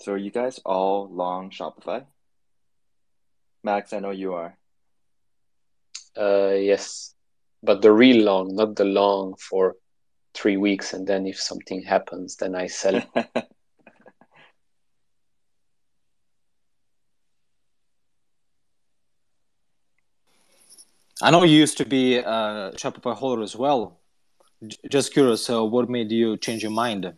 So are you guys all long Shopify? Max, I know you are. Uh, yes, but the real long, not the long for three weeks, and then if something happens, then I sell it. I know you used to be a Shopify holder as well. J- just curious, uh, what made you change your mind?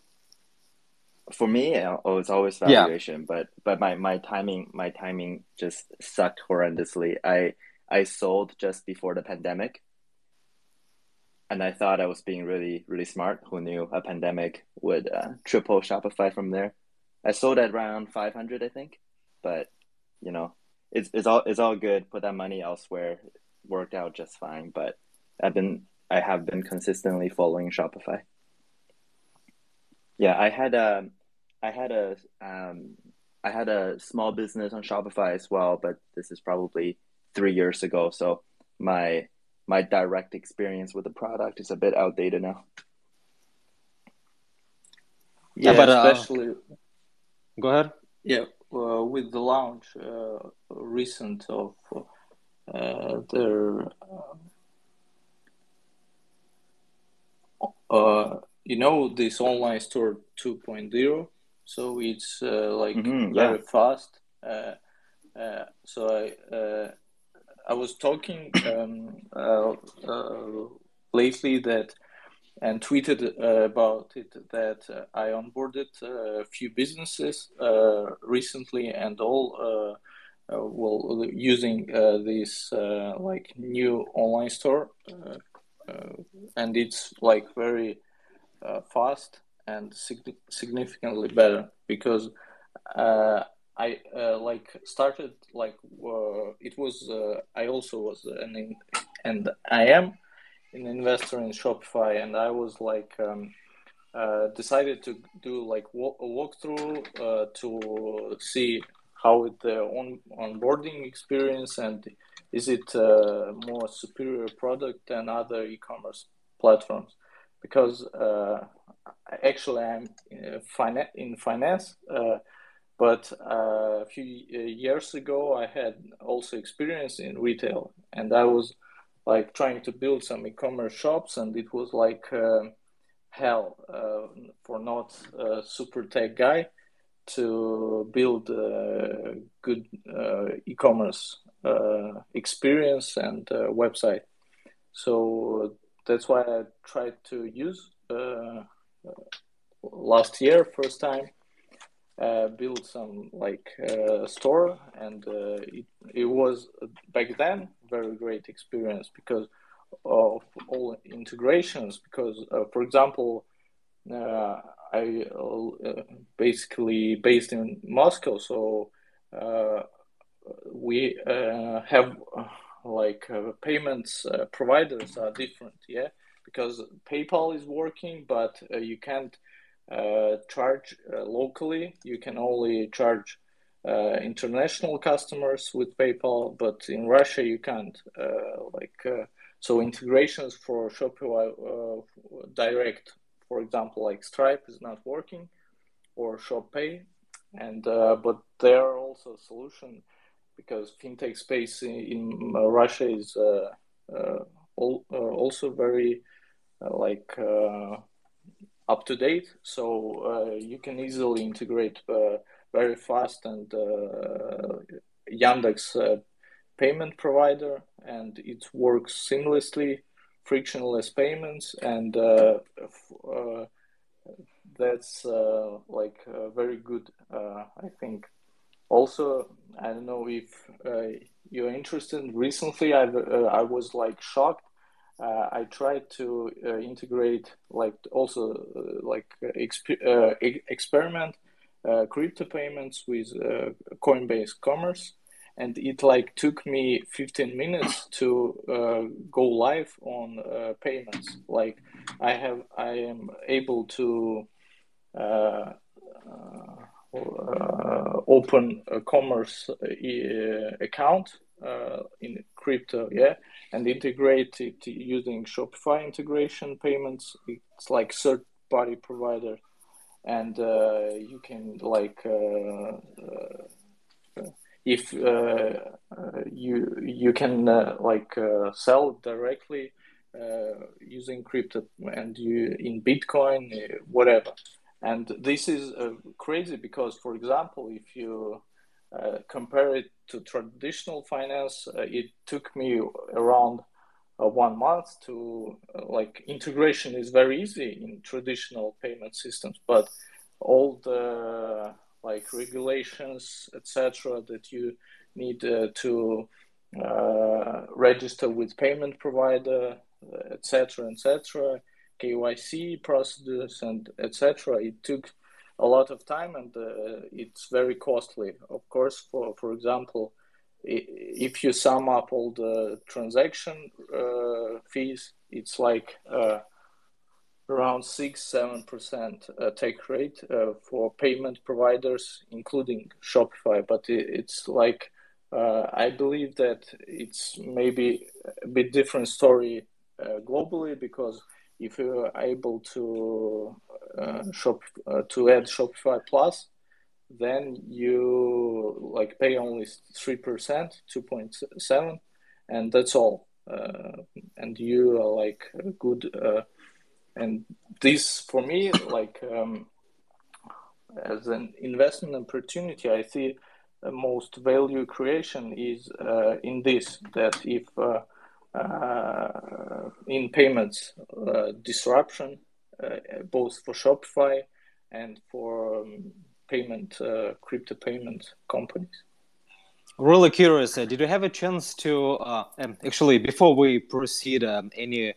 For me, uh, oh, it's always Yeah. valuation, but but my, my timing my timing just sucked horrendously. I I sold just before the pandemic, and I thought I was being really really smart. Who knew a pandemic would uh, triple Shopify from there? I sold at around five hundred, I think, but you know, it's it's all it's all good. Put that money elsewhere. It Worked out just fine. But I've been I have been consistently following Shopify. Yeah, I had a I had a um I had a small business on Shopify as well, but this is probably three years ago. So my my direct experience with the product is a bit outdated now. Yeah, Yeah, but uh, especially go ahead. yeah uh, with the launch uh, recent of uh, their uh, you know this online store 2.0 so it's uh, like hmm yeah. very fast uh, uh, so I uh, I was talking um, uh, uh, lately that and tweeted uh, about it that uh, I onboarded uh, a few businesses uh, recently and all uh, uh, well using uh, this uh, like new online store uh, uh, and it's like very uh, fast and sig- significantly better because uh, I uh, like started like uh, it was uh, I also was an in, and I am an investor in Shopify and I was like um, uh, decided to do like walk, a walkthrough uh, to see how it the on onboarding experience and is it a more superior product than other e-commerce platforms because uh, actually I'm in, finan- in finance uh, but uh, a few years ago I had also experience in retail and I was like trying to build some e-commerce shops and it was like uh, hell uh, for not a super tech guy to build a good uh, e-commerce uh, experience and uh, website. So that's why i tried to use uh, last year first time uh, build some like uh, store and uh, it, it was back then very great experience because of all integrations because uh, for example uh, i uh, basically based in moscow so uh, we uh, have uh, like payments providers are different yeah because paypal is working but uh, you can't uh, charge uh, locally. You can only charge uh, international customers with PayPal, but in Russia you can't. Uh, like uh, so, integrations for Shopify direct, for example, like Stripe, is not working, or ShopPay, and but there are also solution because fintech space in, in Russia is all, also very like uh, up to date, so uh, you can easily integrate uh, very fast and uh, Yandex uh, payment provider, and it works seamlessly, frictionless payments, and uh, that's like very good, I think. Also, I don't know if you're interested. Recently, I I was like shocked uh, I tried to uh, integrate like also uh, like exp- e- experiment crypto payments with Coinbase Commerce, and it like took me 15 minutes to go live on payments. Like I have, I am able to. Uh, open a commerce uh, account uh, in crypto, yeah, and integrate it using Shopify integration payments. It's like third party provider, and uh, you can like uh, uh, if you you can like sell directly using crypto and you in Bitcoin whatever. And this is crazy because, for example, if you uh, compare it to traditional finance, uh, it took me around uh, one month to like integration is very easy in traditional payment systems, but all the like regulations, etc., that you need to register with payment provider, etc., etc., KYC procedures, and etc. It took a lot of time and uh, it's very costly. Of course, for for example, if you sum up all the transaction uh, fees, it's like uh, around six seven percent uh, take rate uh, for payment providers, including Shopify. But it, it's like uh, I believe that it's maybe a bit different story globally because if you are able to shop uh, to add Shopify Plus, then you like pay only three percent, two point seven, and that's all. Uh, and you are like good. Uh, and this for me, like um, as an investment opportunity, I see most value creation is uh, in this that if uh, uh, in payments uh, disruption, uh, both for Shopify and for um, payment crypto payment companies. Really curious. did you have a chance to um, actually before we proceed um, any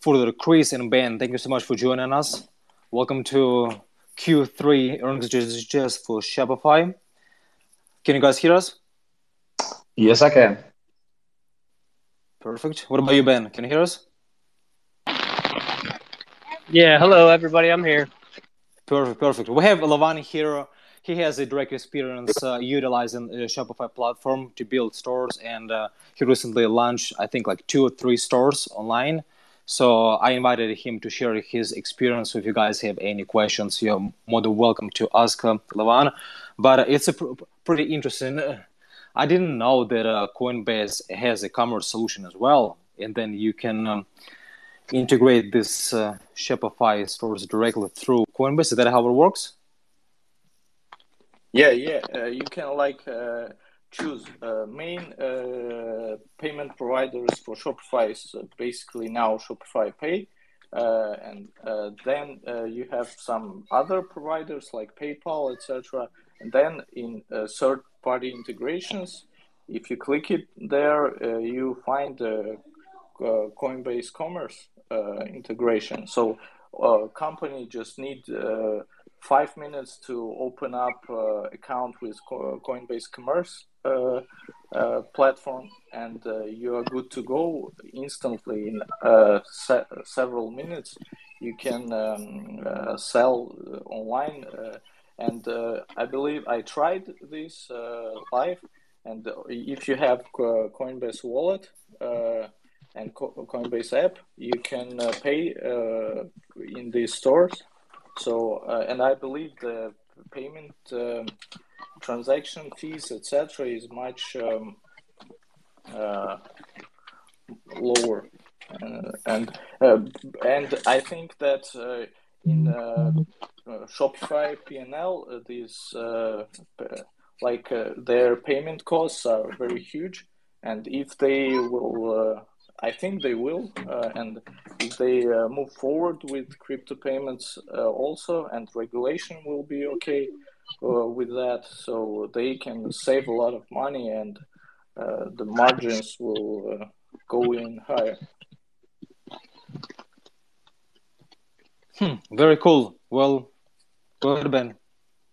further, Kris and Ben, thank you so much for joining us. Welcome to Q3 earnings digest for Shopify. Can you guys hear us? Yes, I can. Perfect. What about you, Ben? Can you hear us? Yeah. Hello, everybody. I'm here. Perfect. Perfect. We have Lavani here. He has a direct experience uh, utilizing the Shopify platform to build stores, and uh, he recently launched, I think, like two or three stores online. So I invited him to share his experience. If you guys have any questions, you're more than welcome to ask uh, Levan. But it's a pr- pretty interesting I didn't know that uh, Coinbase has a commerce solution as well, and then you can um, integrate this uh, Shopify stores directly through Coinbase. Is that how it works? Yeah, yeah. Uh, you can like uh, choose uh, main uh, payment providers for Shopify is basically now Shopify Pay. Uh, and uh, then uh, you have some other providers like PayPal, etc. And then in third party integrations. If you click it there, uh, you find uh, Coinbase Commerce uh, integration. So a company just need five minutes to open up uh, account with Coinbase Commerce uh, uh, platform, and you are good to go instantly in se- several minutes. You can um, sell online and uh, I believe I tried this uh, live. And if you have Coinbase wallet uh, and Coinbase app, you can uh, pay uh, in these stores. So, and I believe the payment um, transaction fees, etc., is much um, lower. and and I think that in uh, uh, Shopify PNL, uh, these like their payment costs are very huge, and if they will, I think they will, uh, and if they uh, move forward with crypto payments uh, also, and regulation will be okay with that, so they can save a lot of money and the margins will go in higher. Hmm, very cool. Well, go ahead, Ben.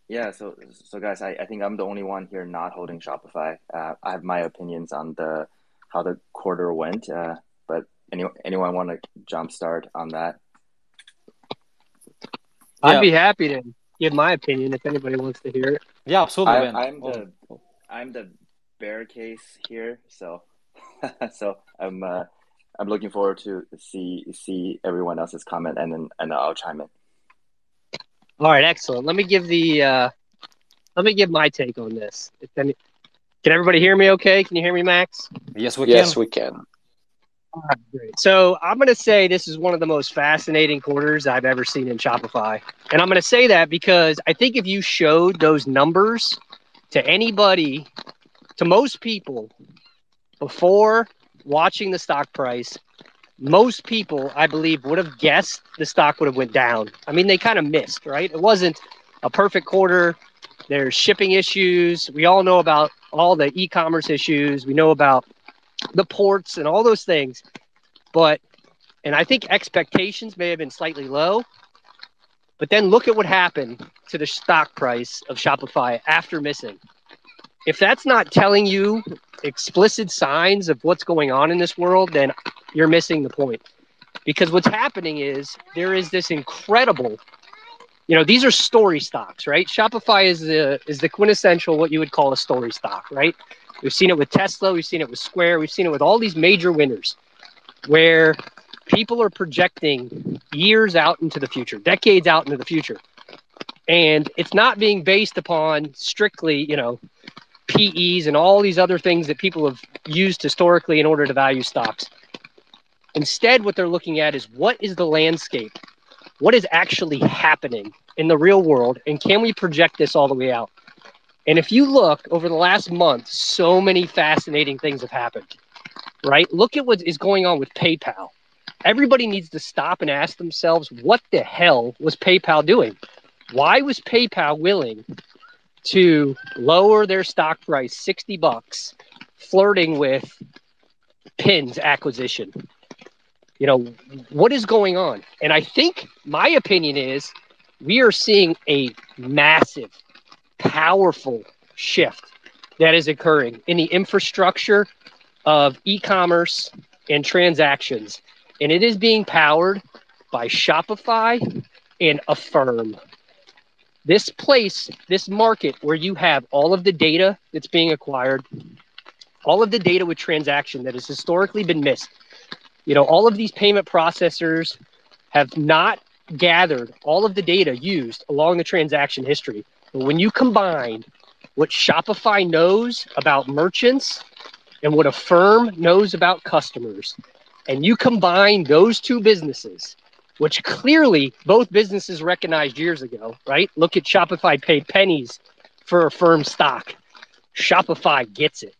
Yeah, so so guys, I, I think I'm the only one here not holding Shopify. Uh, I have my opinions on the how the quarter went, uh, but anyone anyone want to jumpstart on that? I'd yeah. be happy to give my opinion if anybody wants to hear it. Yeah, absolutely. I, I'm the oh. I'm the bear case here, so so I'm uh, I'm looking forward to see see everyone else's comment and then and I'll chime in. All right, excellent. Let me give the uh, let me give my take on this. If any, can everybody hear me? Okay, can you hear me, Max? Yes, we yes, can. we can. All right, great. So I'm going to say this is one of the most fascinating quarters I've ever seen in Shopify, and I'm going to say that because I think if you showed those numbers to anybody, to most people, before watching the stock price, most people, I believe, would have guessed the stock would have went down. I mean, they kind of missed, right? It wasn't a perfect quarter. There's shipping issues. We all know about all the e-commerce issues. We know about the ports and all those things. But and I think expectations may have been slightly low. But then look at what happened to the stock price of Shopify after missing. If that's not telling you explicit signs of what's going on in this world, then you're missing the point. Because what's happening is there is this incredible, you know, these are story stocks, right? Shopify is the is the quintessential what you would call a story stock, right? We've seen it with Tesla, we've seen it with Square, we've seen it with all these major winners where people are projecting years out into the future, decades out into the future. And it's not being based upon strictly, you know, PEs and all these other things that people have used historically in order to value stocks. Instead, what they're looking at is what is the landscape? What is actually happening in the real world? And can we project this all the way out? And if you look over the last month, so many fascinating things have happened, right? Look at what is going on with PayPal. Everybody needs to stop and ask themselves, what the hell was PayPal doing? Why was PayPal willing to lower their stock price 60 bucks, flirting with Pins acquisition? You know, what is going on? And I think my opinion is we are seeing a massive, powerful shift that is occurring in the infrastructure of e commerce and transactions. And it is being powered by Shopify and Affirm. This place, this market where you have all of the data that's being acquired, all of the data with transaction that has historically been missed. You know, all of these payment processors have not gathered all of the data used along the transaction history. But when you combine what Shopify knows about merchants and what Affirm knows about customers, and you combine those two businesses, which clearly both businesses recognized years ago, right? Look at Shopify paid pennies for Affirm stock. Shopify gets it.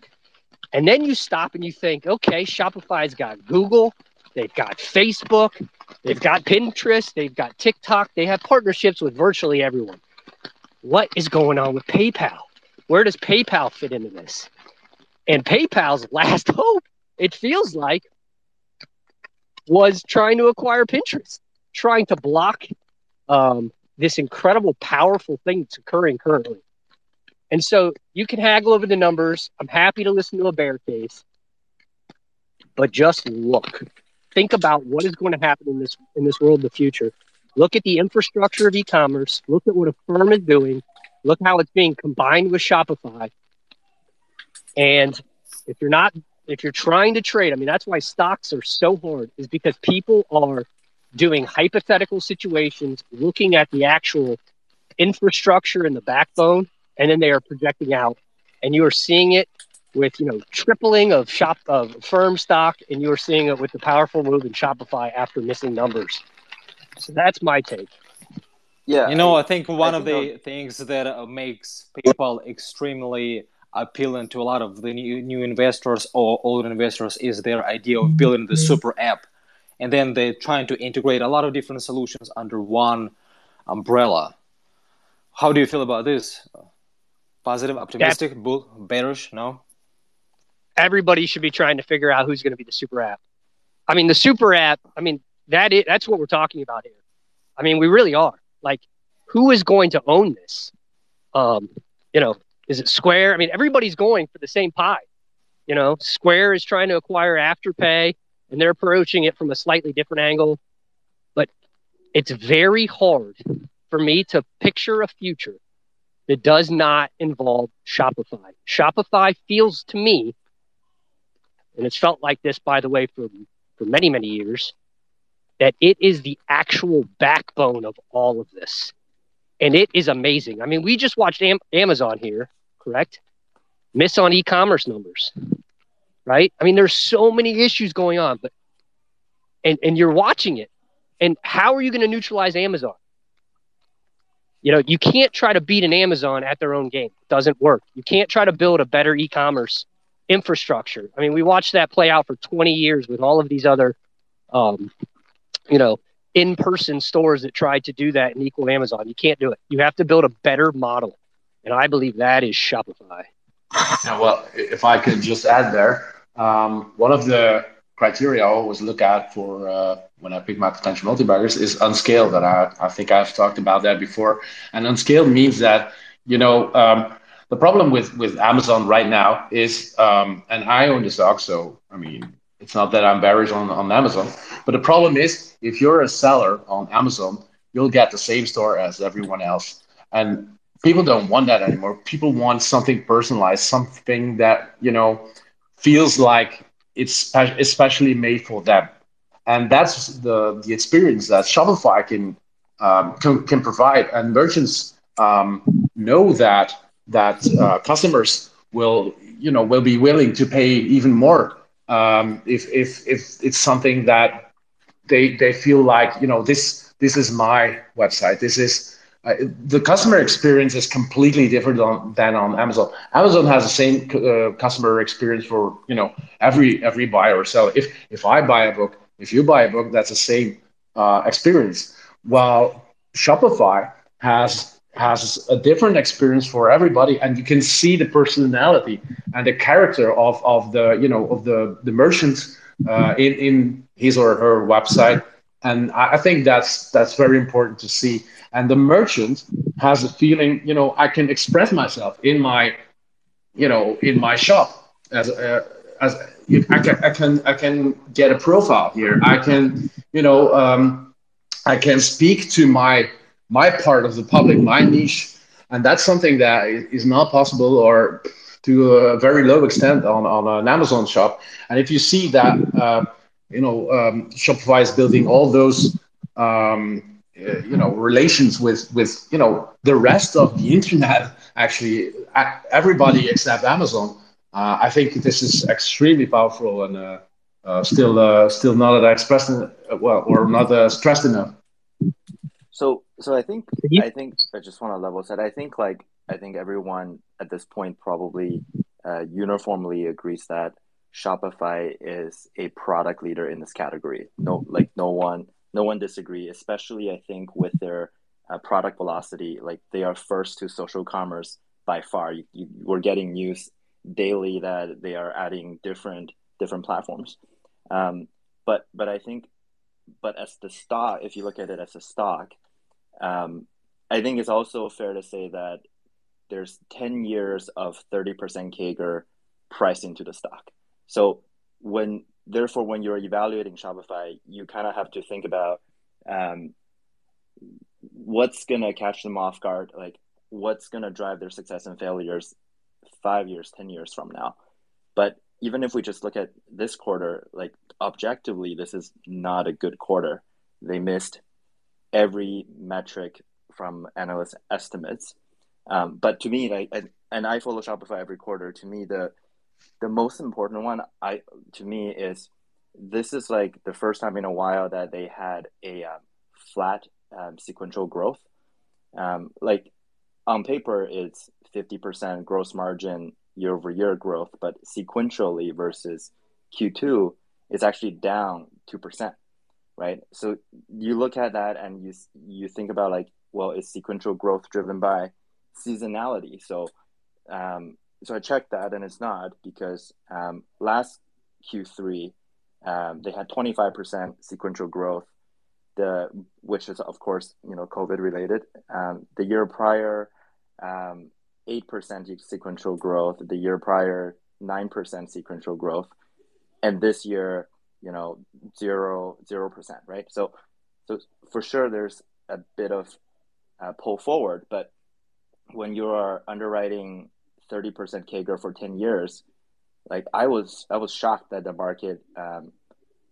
And then you stop and you think, okay, Shopify's got Google, they've got Facebook, they've got Pinterest, they've got TikTok, they have partnerships with virtually everyone. What is going on with PayPal? Where does PayPal fit into this? And PayPal's last hope, it feels like, was trying to acquire Pinterest, trying to block um, this incredible, powerful thing that's occurring currently. And so you can haggle over the numbers. I'm happy to listen to a bear case, but just look. Think about what is going to happen in this in this world in the future. Look at the infrastructure of e-commerce. Look at what a firm is doing. Look how it's being combined with Shopify. And if you're not if you're trying to trade, I mean that's why stocks are so hard is because people are doing hypothetical situations, looking at the actual infrastructure and the backbone, and then they are projecting out. And you are seeing it with you know tripling of shop Affirm stock, and you are seeing it with the powerful move in Shopify after missing numbers. So that's my take. Yeah, You know, I think one I of think the things that uh, makes PayPal extremely appealing to a lot of the new, new investors or old investors is their idea of building the super app. And then they're trying to integrate a lot of different solutions under one umbrella. How do you feel about this? Positive, optimistic, bull, bearish? No? everybody should be trying to figure out who's going to be the super app. I mean, the super app. I mean, that is that's what we're talking about here. I mean, we really are. Like, who is going to own this? Um, you know, is it Square? I mean, everybody's going for the same pie. You know, Square is trying to acquire Afterpay, and they're approaching it from a slightly different angle. But it's very hard for me to picture a future that does not involve Shopify. Shopify feels to me and it's felt like this, by the way, for, for many, many years, that it is the actual backbone of all of this. and it is amazing. I mean, we just watched Am- Amazon here, correct? Miss on e-commerce numbers, right? I mean, there's so many issues going on, but and and you're watching it, and how are you going to neutralize Amazon? You know, you can't try to beat an Amazon at their own game. It doesn't work. You can't try to build a better e-commerce infrastructure. I mean, we watched that play out for 20 years with all of these other, um, you know, in-person stores that tried to do that and equal Amazon. You can't do it. You have to build a better model, and I believe that is Shopify. Yeah, well, if I could just add there, um, one of the criteria I always look at for uh, when I pick my potential multi-baggers is unscaled. And I, I think I've talked about that before. And unscaled means that, you know, um, the problem with, with Amazon right now is, um, and I own the stock, so I mean, it's not that I'm bearish on, on Amazon, but the problem is if you're a seller on Amazon, you'll get the same store as everyone else. And people don't want that anymore. People want something personalized, something that, you know, feels like it's especially made for them. And that's the, the experience that Shopify can, um, can, can provide. And merchants um, know that that uh, customers will you know will be willing to pay even more um, if if if it's something that they they feel like you know this this is my website this is uh, the customer experience is completely different on, than on Amazon. Amazon has the same uh, customer experience for you know every every buyer or seller. If if I buy a book, if you buy a book, that's the same uh, experience. While Shopify has has a different experience for everybody, and you can see the personality and the character of of the you know of the the merchant uh, in in his or her website. And I think that's that's very important to see and the merchant has a feeling you know i can express myself in my you know in my shop as uh, as I can, I can I can get a profile here. I can, you know, um, I can speak to my my part of the public, my niche, and that's something that is not possible or to a very low extent on, on an Amazon shop. And if you see that, uh, you know, um, Shopify is building all those um, uh, you know relations with with you know the rest of the internet actually everybody except amazon uh, i think this is extremely powerful and uh, uh still uh, still not expressed well or not stressed enough so so i think i think i just want to level set i think like i think everyone at this point probably uniformly agrees that shopify is a product leader in this category no like no one no one disagree, especially I think with their uh, product velocity. Like they are first to social commerce by far. You, you, we're getting news daily that they are adding different different platforms. Um, but but I think, but as the stock, if you look at it as a stock, um, I think it's also fair to say that there's 10 years of 30% CAGR priced into the stock. So when therefore, when you're evaluating Shopify, you kind of have to think about um, what's to catch them off guard, like what's to drive their success and failures five years, 10 years from now. But even if we just look at this quarter, like objectively, this is not a good quarter. They missed every metric from analyst estimates. Um, but to me, like, and, and I follow Shopify every quarter. To me, the the most important one I to me is this is like the first time in a while that they had a um, flat um, sequential growth. Um, like on paper, it's fifty percent gross margin year over year growth, but sequentially versus Q2, it's actually down two percent, right? So you look at that and you you think about like, well, is sequential growth driven by seasonality? So um, so I checked that and it's not because um, last Q3 um, they had 25% sequential growth, the which is of course you know COVID related. Um, the year prior, um, eight percent sequential growth. The year prior, nine percent sequential growth, and this year you know zero zero percent right. So so for sure there's a bit of pull forward, but when you are underwriting 30% CAGR for 10 years, like I was, I was shocked that the market, um,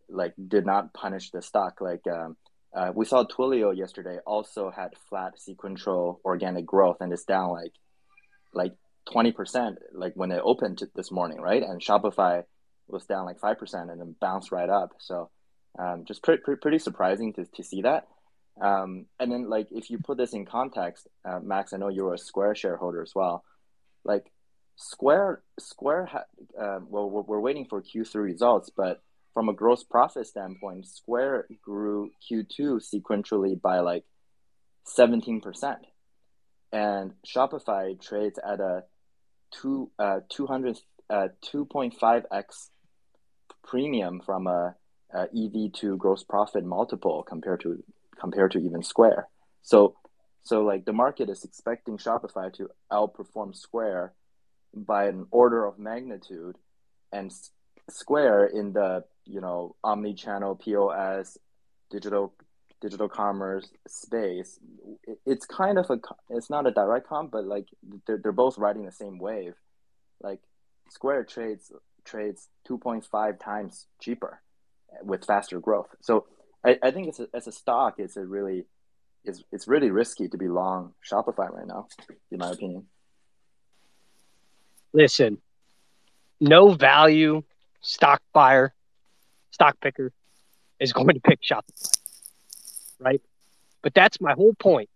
like did not punish the stock. Like, um, uh, we saw Twilio yesterday also had flat sequential organic growth and it's down like like 20% like when it opened this morning, right? And Shopify was down like 5% and then bounced right up. So um, just pre- pre- pretty surprising to, to see that. Um, and then like if you put this in context, uh, Max, I know you're a Square shareholder as well. Like Square, Square, ha- uh, well, we're, we're waiting for Q3 results, but from a gross profit standpoint, Square grew Q2 sequentially by like 17%. And Shopify trades at a two, uh, 200, uh, 2.5x premium from a, a EV to gross profit multiple compared to compared to even Square. So so like the market is expecting Shopify to outperform Square by an order of magnitude and Square in the you know omni-channel POS digital digital commerce space it's kind of a it's not a direct comp but like they're, they're both riding the same wave. Like square trades trades 2.5 times cheaper with faster growth. So i, I think it's a, as a stock it's a really it's, it's really risky to be long shopify right now in my opinion. Listen no value stock buyer stock picker is going to pick Shopify, right? But that's my whole point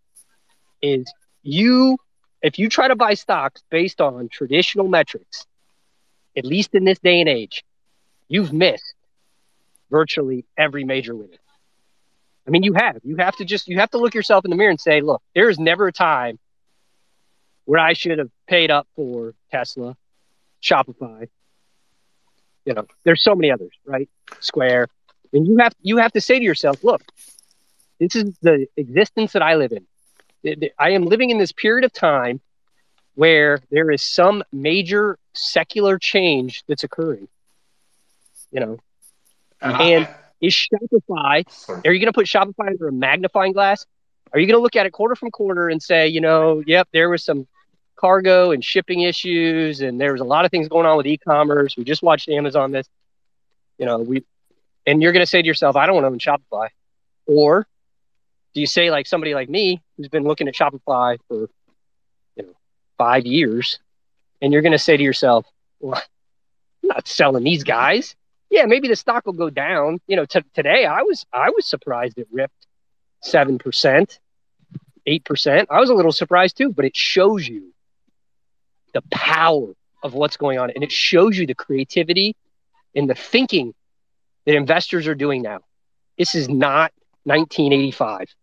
is you if you try to buy stocks based on traditional metrics, at least in this day and age, you've missed virtually every major winner. I mean, you have. You have to just you have to look yourself in the mirror and say, look, there is never a time where I should have paid up for Tesla, Shopify, you know, there's so many others, right? Square. And you have you have to say to yourself, look, this is the existence that I live in. I am living in this period of time where there is some major secular change that's occurring. You know, and, and is Shopify? Are you going to put Shopify under a magnifying glass? Are you going to look at it quarter from quarter and say, you know, yep, there was some cargo and shipping issues, and there was a lot of things going on with e-commerce. We just watched Amazon this, you know, we, and you're going to say to yourself, I don't want to own Shopify, or do you say like somebody like me who's been looking at Shopify for, you know, five years, and you're going to say to yourself, well, I'm not selling these guys. Yeah, maybe the stock will go down. You know, t- today I was I was surprised it ripped seven percent, eight percent. I was a little surprised too, but it shows you the power of what's going on. And it shows you the creativity and the thinking that investors are doing now. This is not 1985.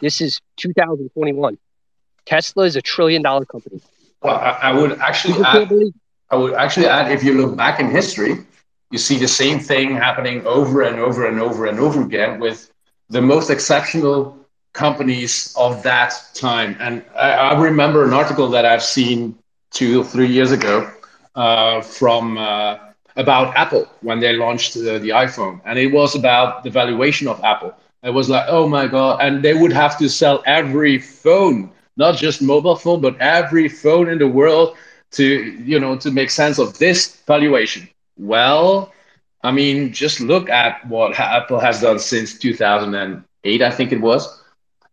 This is 2021. Tesla is a trillion dollar company. Well, I, I would actually add, I would actually add if you look back in history, you see the same thing happening over and over and over and over again with the most exceptional companies of that time. And I, I remember an article that I've seen two or three years ago uh, from uh, about Apple when they launched the, the iPhone, and it was about the valuation of Apple. It was like, oh my god, and they would have to sell every phone, not just mobile phone, but every phone in the world to you know to make sense of this valuation. Well, I mean, just look at what Apple has done since 2008, I think it was.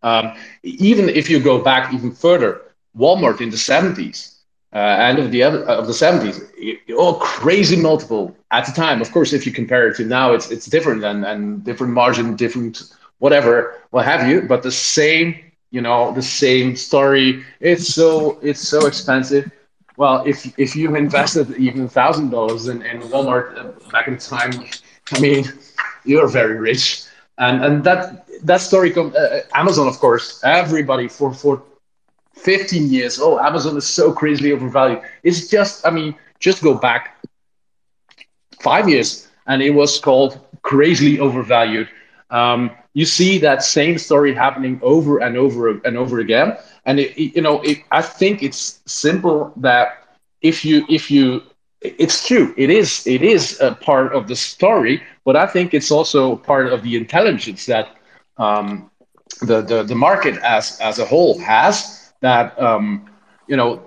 Um, even if you go back even further, Walmart in the 70s uh, end of the of the 70s all crazy multiple at the time. Of course if you compare it to now it's it's different and and different margin different whatever what have you. But the same you know the same story. It's so it's so expensive. Well if if you invested even thousand dollars in, in walmart uh, back in time i mean you're very rich. And and that that story come uh, amazon of course everybody for for 15 years, oh, Amazon is so crazily overvalued. It's just, I mean, just go back five years and it was called crazily overvalued. Um, you see that same story happening over and over and over again. And it, it, you know, it, I think it's simple that if you if you it's true it is it is a part of the story but i think it's also part of the intelligence that um, the, the the market as as a whole has that um, you know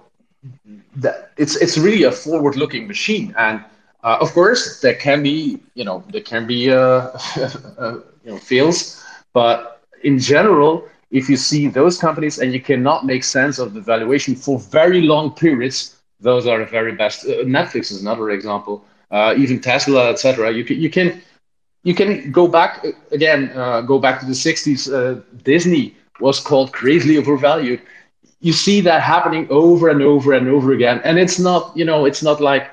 that it's it's really a forward looking machine and uh, of course there can be you know there can be uh, uh, you know fails but in general, if you see those companies and you cannot make sense of the valuation for very long periods, those are the very best. Uh, Netflix is another example. Uh, even Tesla, etc. You can you can you can go back uh, again. Go back to the '60s. Uh, Disney was called crazily overvalued. You see that happening over and over and over again, and it's not you know it's not like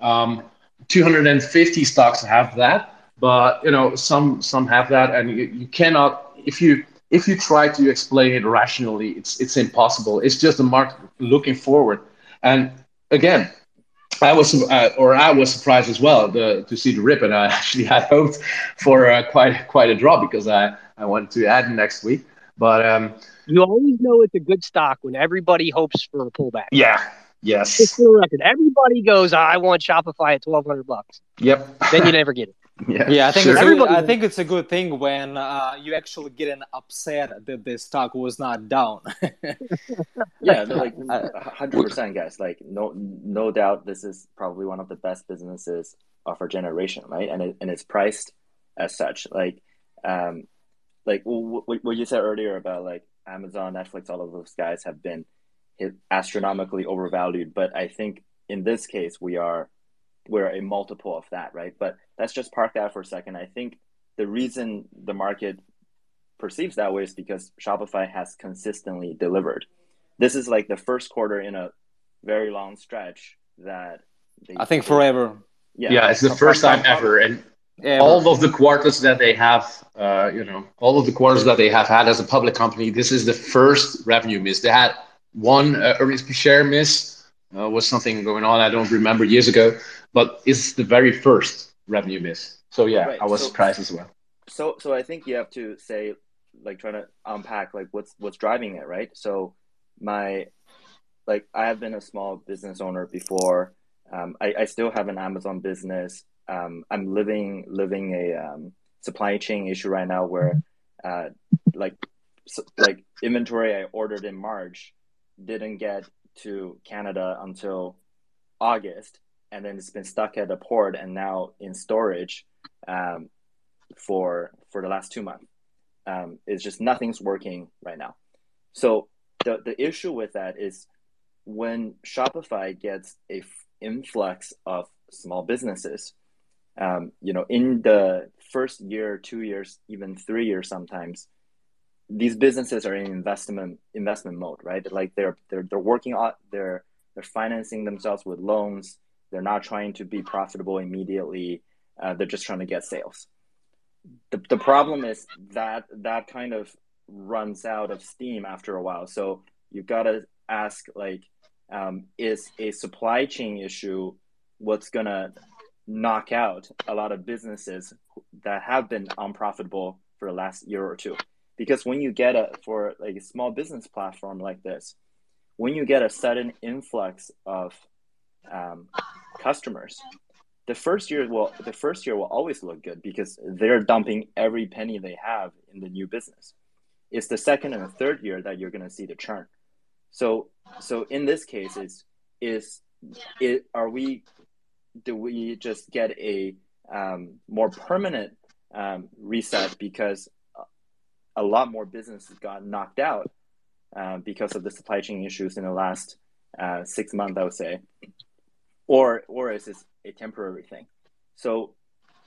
um, 250 stocks have that, but you know some some have that, and you, you cannot if you if you try to explain it rationally, it's it's impossible. It's just a market looking forward, and again, I was uh, or I was surprised as well the, to see the rip, and I actually had hoped for uh, quite quite a drop because I I wanted to add next week, but um, you always know it's a good stock when everybody hopes for a pullback. Yeah. Yes. Just for the record, everybody goes, "I want Shopify at twelve hundred bucks." Yep. Then you never get it. yeah. Yeah, I think sure. it's a, I think it's a good thing when uh, you actually get an upset that the stock was not down. Yeah, no, like hundred percent, guys. Like no, no doubt, this is probably one of the best businesses of our generation, right? And it, and it's priced as such. Like, um, like w- w- what you said earlier about like Amazon, Netflix, all of those guys have been hit astronomically overvalued. But I think in this case, we are we're a multiple of that, right? But let's just park that for a second. I think the reason the market perceives that way is because Shopify has consistently delivered. This is like the first quarter in a very long stretch that they, I think forever. Yeah, Yeah, it's the first time ever, and All of the quarters that they have, uh, you know, all of the quarters that they have had as a public company, this is the first revenue miss. They had one uh, earnings per share miss, uh, was something going on. I don't remember years ago, but it's the very first revenue miss. So yeah, Right, I was so- surprised as well. so so I think you have to say like trying to unpack like what's what's driving it, right? So my like I have been a small business owner before. Um, I, I still have an Amazon business. Um, I'm living living a um, supply chain issue right now where uh, like like inventory I ordered in March didn't get to Canada until August, and then it's been stuck at the port and now in storage. Um, for for the last two months. Um, it's just nothing's working right now. So the the issue with that is when Shopify gets a f- influx of small businesses, um, you know, in the first year, two years, even three years, sometimes these businesses are in investment investment mode, right? Like they're they're they're working on they're they're financing themselves with loans. They're not trying to be profitable immediately. Uh, they're just trying to get sales the, the problem is that that kind of runs out of steam after a while so you've got to ask like um, is a supply chain issue what's gonna knock out a lot of businesses that have been unprofitable for the last year or two because when you get a for like a small business platform like this when you get a sudden influx of um, customers the first year will the first year will always look good because they're dumping every penny they have in the new business. It's the second and the third year that you're going to see the churn. So so in this case, is is it are we do we just get a um, more permanent um, reset because a lot more businesses got knocked out uh, because of the supply chain issues in the last uh, six months, I would say, or or is this a temporary thing? So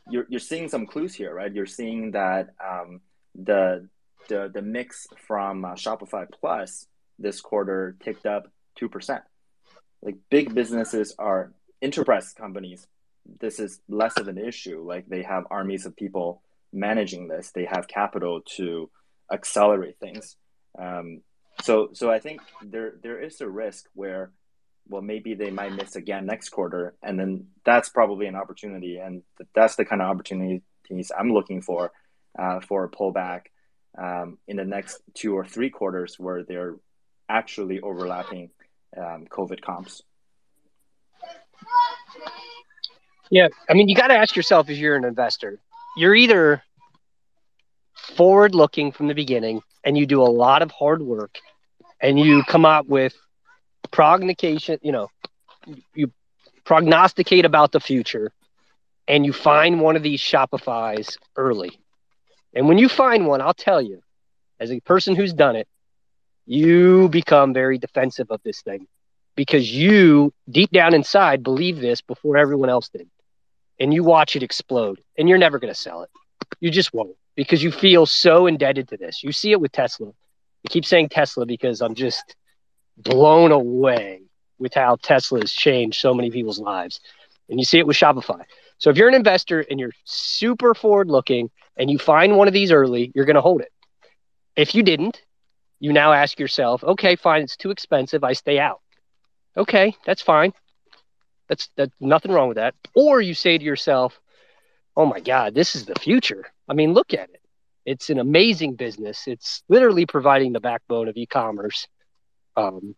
you're you're seeing some clues here, right? You're seeing that um, the the the mix from uh, Shopify Plus this quarter ticked up two percent. Like big businesses are enterprise companies. This is less of an issue. Like they have armies of people managing this. They have capital to accelerate things. Um, so so I think there there is a risk where well maybe they might miss again next quarter and then that's probably an opportunity and that's the kind of opportunities i'm looking for uh, for a pullback um, in the next two or three quarters where they're actually overlapping um, covid comps Yeah, I mean, you got to ask yourself if you're an investor, you're either forward looking from the beginning and you do a lot of hard work and you come up with prognostication, you know, you prognosticate about the future and you find one of these Shopify's early. And when you find one, I'll tell you, as a person who's done it, you become very defensive of this thing because you deep down inside believe this before everyone else did. And you watch it explode and you're never going to sell it. You just won't because you feel so indebted to this. You see it with Tesla. I keep saying Tesla because I'm just blown away with how Tesla has changed so many people's lives. And you see it with Shopify. So if you're an investor and you're super forward looking and you find one of these early, you're going to hold it. If you didn't, you now ask yourself, okay, fine, it's too expensive, I stay out. Okay, that's fine. That's that's nothing wrong with that. Or you say to yourself, "Oh my god, this is the future." I mean, look at it. It's an amazing business. It's literally providing the backbone of e-commerce um,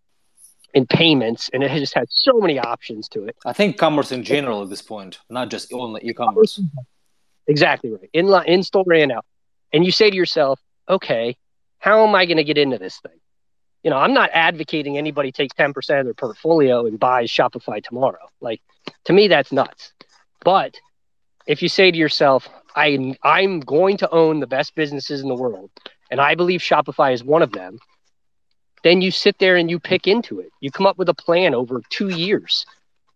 in payments, and it has just had so many options to it. I think commerce in general at this point, not just only e-commerce. Exactly right. In in store and out. And you say to yourself, "Okay, how am I going to get into this thing?" You know, I'm not advocating anybody takes 10% of their portfolio and buys Shopify tomorrow. Like to me, that's nuts. But if you say to yourself, I, I'm going to own the best businesses in the world, and I believe Shopify is one of them, then you sit there and you pick into it. You come up with a plan over two years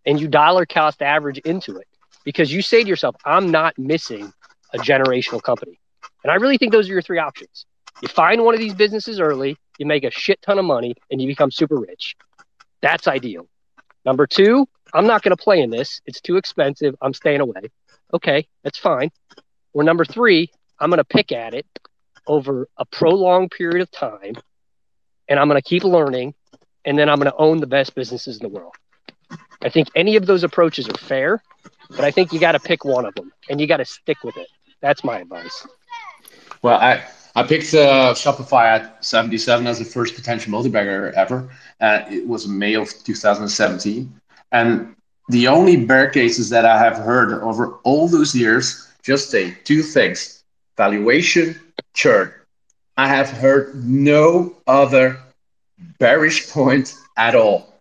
and you dollar cost average into it because you say to yourself, I'm not missing a generational company. And I really think those are your three options. You find one of these businesses early, you make a shit ton of money, and you become super rich. That's ideal. Number two, I'm not going to play in this. It's too expensive. I'm staying away. Okay, that's fine. Or number three, I'm going to pick at it over a prolonged period of time, and I'm going to keep learning, and then I'm going to own the best businesses in the world. I think any of those approaches are fair, but I think you got to pick one of them and you got to stick with it. That's my advice. Well, I I picked uh, Shopify at 77 as the first potential multi-bagger ever. Uh, it was May of 2017. And the only bear cases that I have heard over all those years just say two things valuation, churn. I have heard no other bearish point at all.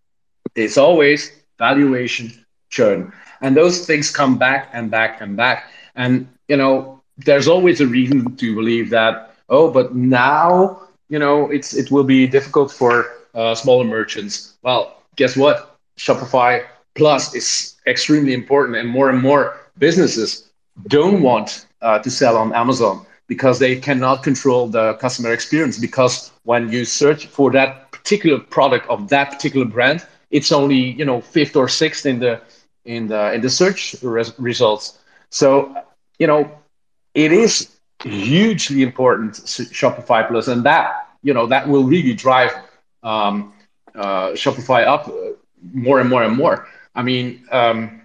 It's always valuation, churn. And those things come back and back and back. And, you know, there's always a reason to believe that oh, but now you know it's it will be difficult for uh, smaller merchants. Well, guess what? Shopify Plus is extremely important, and more and more businesses don't want uh, to sell on Amazon because they cannot control the customer experience. Because when you search for that particular product of that particular brand, it's only you know fifth or sixth in the in the in the search res- results. So you know it is hugely important Shopify Plus, and that you know that will really drive um, uh, Shopify up more and more and more. I mean, um,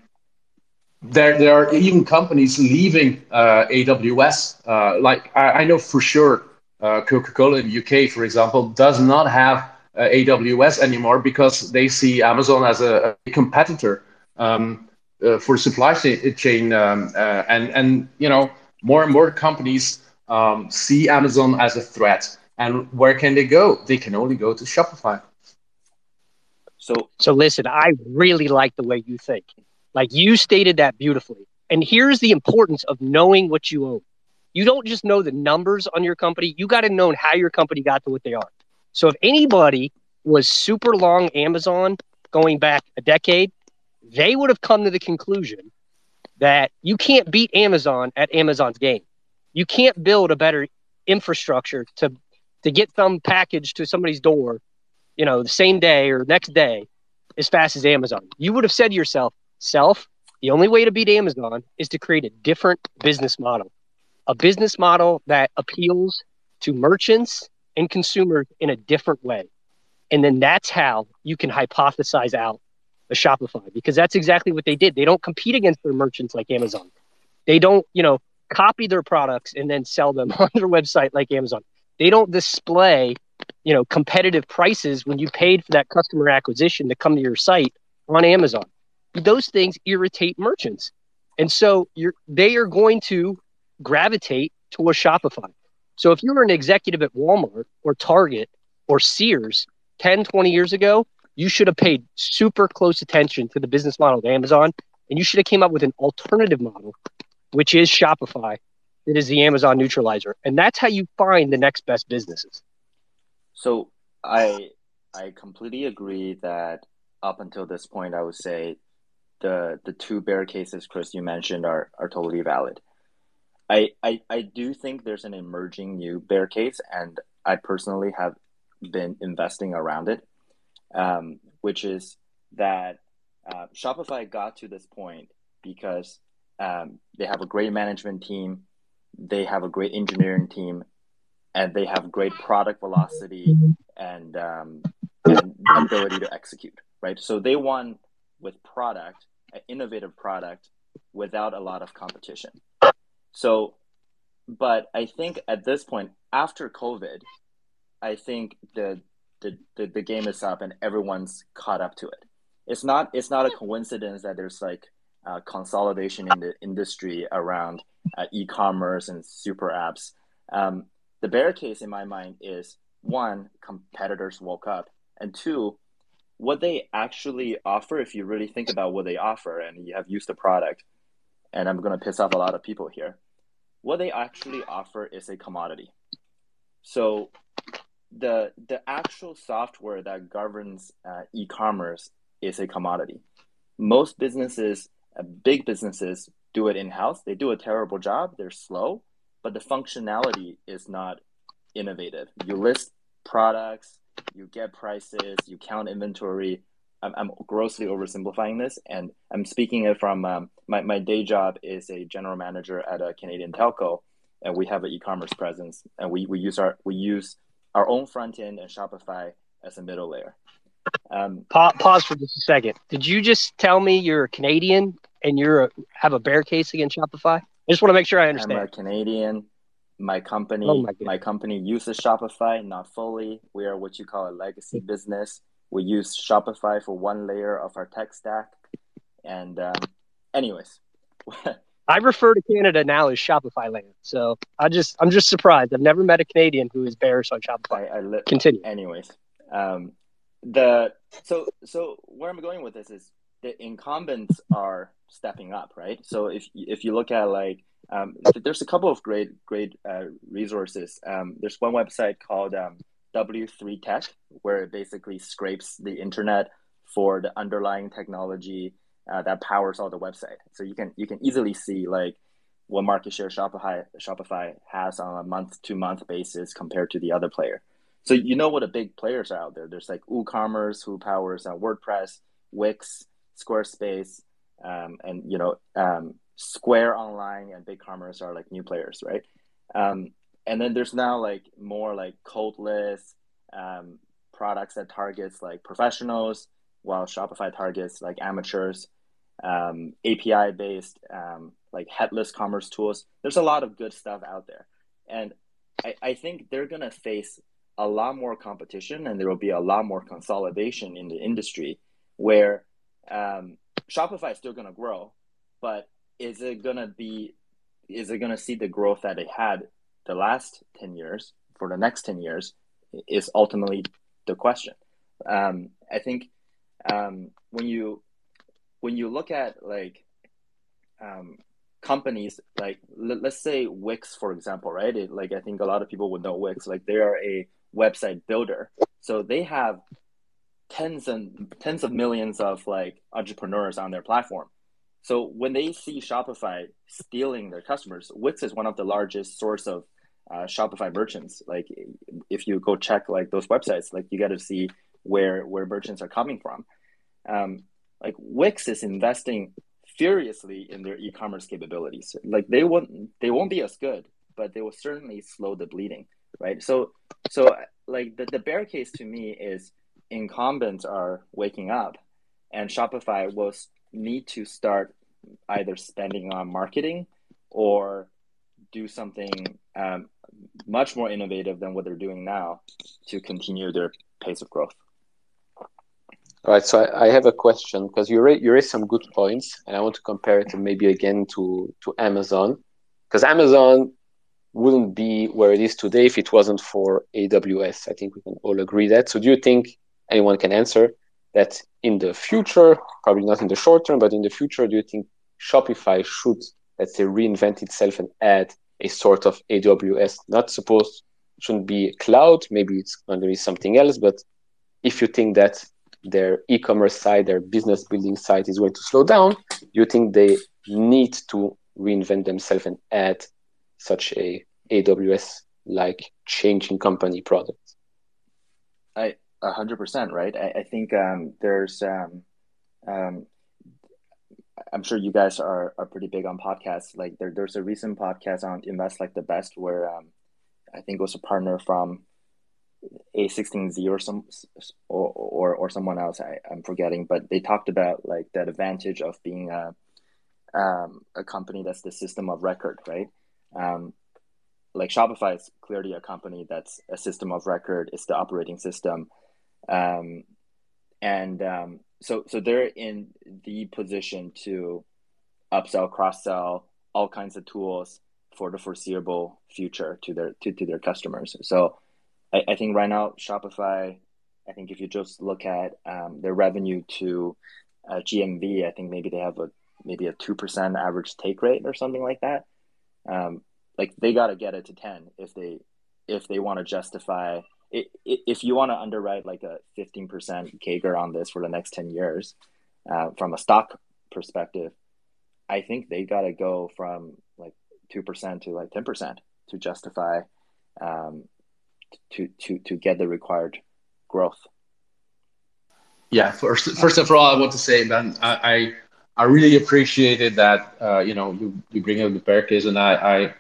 there there are even companies leaving uh, AWS. Uh, like I, I, know for sure, uh, Coca-Cola in the UK, for example, does not have uh, AWS anymore because they see Amazon as a, a competitor um, uh, for supply chain, um, and and you know more and more companies um, see Amazon as a threat. And where can they go? They can only go to Shopify. So, so listen, I really like the way you think. Like you stated that beautifully. And here's the importance of knowing what you own. You don't just know the numbers on your company, you got to know how your company got to what they are. So if anybody was super long Amazon going back a decade, they would have come to the conclusion that you can't beat Amazon at Amazon's game. You can't build a better infrastructure to to get some package to somebody's door, you know, the same day or next day as fast as Amazon. You would have said to yourself, self, the only way to beat Amazon is to create a different business model. A business model that appeals to merchants and consumers in a different way. And then that's how you can hypothesize out a Shopify because that's exactly what they did. They don't compete against their merchants like Amazon. They don't, you know, copy their products and then sell them on their website like Amazon. They don't display, you know, competitive prices when you paid for that customer acquisition to come to your site on Amazon. Those things irritate merchants. And so you're they are going to gravitate to a Shopify. So if you were an executive at Walmart or Target or Sears 10, 20 years ago, you should have paid super close attention to the business model of Amazon and you should have came up with an alternative model, which is Shopify. that is the Amazon neutralizer. And that's how you find the next best businesses. So I I completely agree that up until this point, I would say the the two bear cases, Kris, you mentioned are are totally valid. I, I I do think there's an emerging new bear case, and I personally have been investing around it, um, which is that uh, Shopify got to this point because um, they have a great management team, they have a great engineering team, and they have great product velocity and, um, and ability to execute. Right, so they won with product, an innovative product, without a lot of competition. So, but I think at this point, after COVID, I think the the, the, the game is up and everyone's caught up to it. It's not it's not a coincidence that there's like uh, consolidation in the industry around uh, e-commerce and super apps. Um, the bear case in my mind is one, competitors woke up, and two, what they actually offer. If you really think about what they offer, and you have used the product, and I'm going to piss off a lot of people here, what they actually offer is a commodity. So the the actual software that governs uh, e-commerce is a commodity. Most businesses, uh, big businesses, do it in house. They do a terrible job. They're slow, but the functionality is not innovative. You list products, you get prices, you count inventory. I'm, I'm grossly oversimplifying this, and I'm speaking it from um, my, my day job is a general manager at a Canadian telco, and we have an e-commerce presence, and we, we use our we use our own front end and Shopify as a middle layer. Um, pa- pause for just a second. Did you just tell me you're a Canadian and you're a, have a bear case against Shopify? I just want to make sure I understand. I'm a Canadian. My company, oh my, my, company uses Shopify, not fully. We are what you call a legacy business. We use Shopify for one layer of our tech stack. And, um, anyways, I refer to Canada now as Shopify land. So I just I'm just surprised. I've never met a Canadian who is bearish on Shopify. I, I li- Continue. Anyways, um, the so so where I'm going with this is the incumbents are stepping up, right? So if if you look at like um, there's a couple of great great uh, resources. Um, there's one website called um, W3 Tech where it basically scrapes the internet for the underlying technology uh, that powers all the website. So you can you can easily see like what market share Shopify Shopify has on a month to month basis compared to the other player. So you know what the big players are out there. There's like WooCommerce who powers uh, WordPress, Wix, Squarespace, um, and you know um, Square Online and BigCommerce are like new players, right? Um, and then there's now like more like codeless um, products that targets like professionals, while Shopify targets like amateurs um, API based, um, like headless commerce tools. There's a lot of good stuff out there. And I, I think they're going to face a lot more competition and there will be a lot more consolidation in the industry where um, Shopify is still going to grow, but is it going to be, is it going to see the growth that it had the last 10 years for the next 10 years is ultimately the question. Um, I think um, when you when you look at like um, companies like let, us say Wix for example, right? It, like I think a lot of people would know Wix. Like they are a website builder, so they have tens and tens of millions of like entrepreneurs on their platform. So when they see Shopify stealing their customers, Wix is one of the largest source of uh, Shopify merchants. Like if you go check like those websites, like you got to see where where merchants are coming from. Um, like Wix is investing furiously in their e-commerce capabilities. Like they won't they won't be as good, but they will certainly slow the bleeding, right? So so like the, the bear case to me is incumbents are waking up and Shopify will need to start either spending on marketing or do something um, much more innovative than what they're doing now to continue their pace of growth. All right, so I, I have a question because you raised, you raised some good points, and I want to compare it to maybe again to to Amazon, because Amazon wouldn't be where it is today if it wasn't for AWS. I think we can all agree that. So, do you think anyone can answer that in the future, probably not in the short term, but in the future, do you think Shopify should, let's say, reinvent itself and add a sort of AWS. Not supposed shouldn't be cloud. Maybe it's going to be something else. But if you think that their e-commerce side, their business building side is going to slow down, you think they need to reinvent themselves and add such a AWS like changing company product. I a hundred percent right. I, I think um, there's um, um, I'm sure you guys are, are pretty big on podcasts. Like there, there's a recent podcast on Invest Like the Best where um, I think it was a partner from A16Z or some or, or, or someone else. I, I'm forgetting, but they talked about like that advantage of being a um, a company that's the system of record, right? Um, like Shopify is clearly a company that's a system of record. It's the operating system, um, and um, so so they're in the position to upsell, cross sell, all kinds of tools for the foreseeable future to their to, to their customers. So I, I think right now Shopify, I think if you just look at um, their revenue to uh, GMV, I think maybe they have a maybe a two percent average take rate or something like that. Um, like they got to get it to ten if they if they want to justify it, if you want to underwrite like a 15% CAGR on this for the next 10 years, uh, from a stock perspective, I think they got to go from like 2% to like 10% to justify, um, to, to, to get the required growth. Yeah, first, first of all, I want to say, Ben, I, I, I really appreciated that, uh, you know, you, you bring up the bear case and I, I,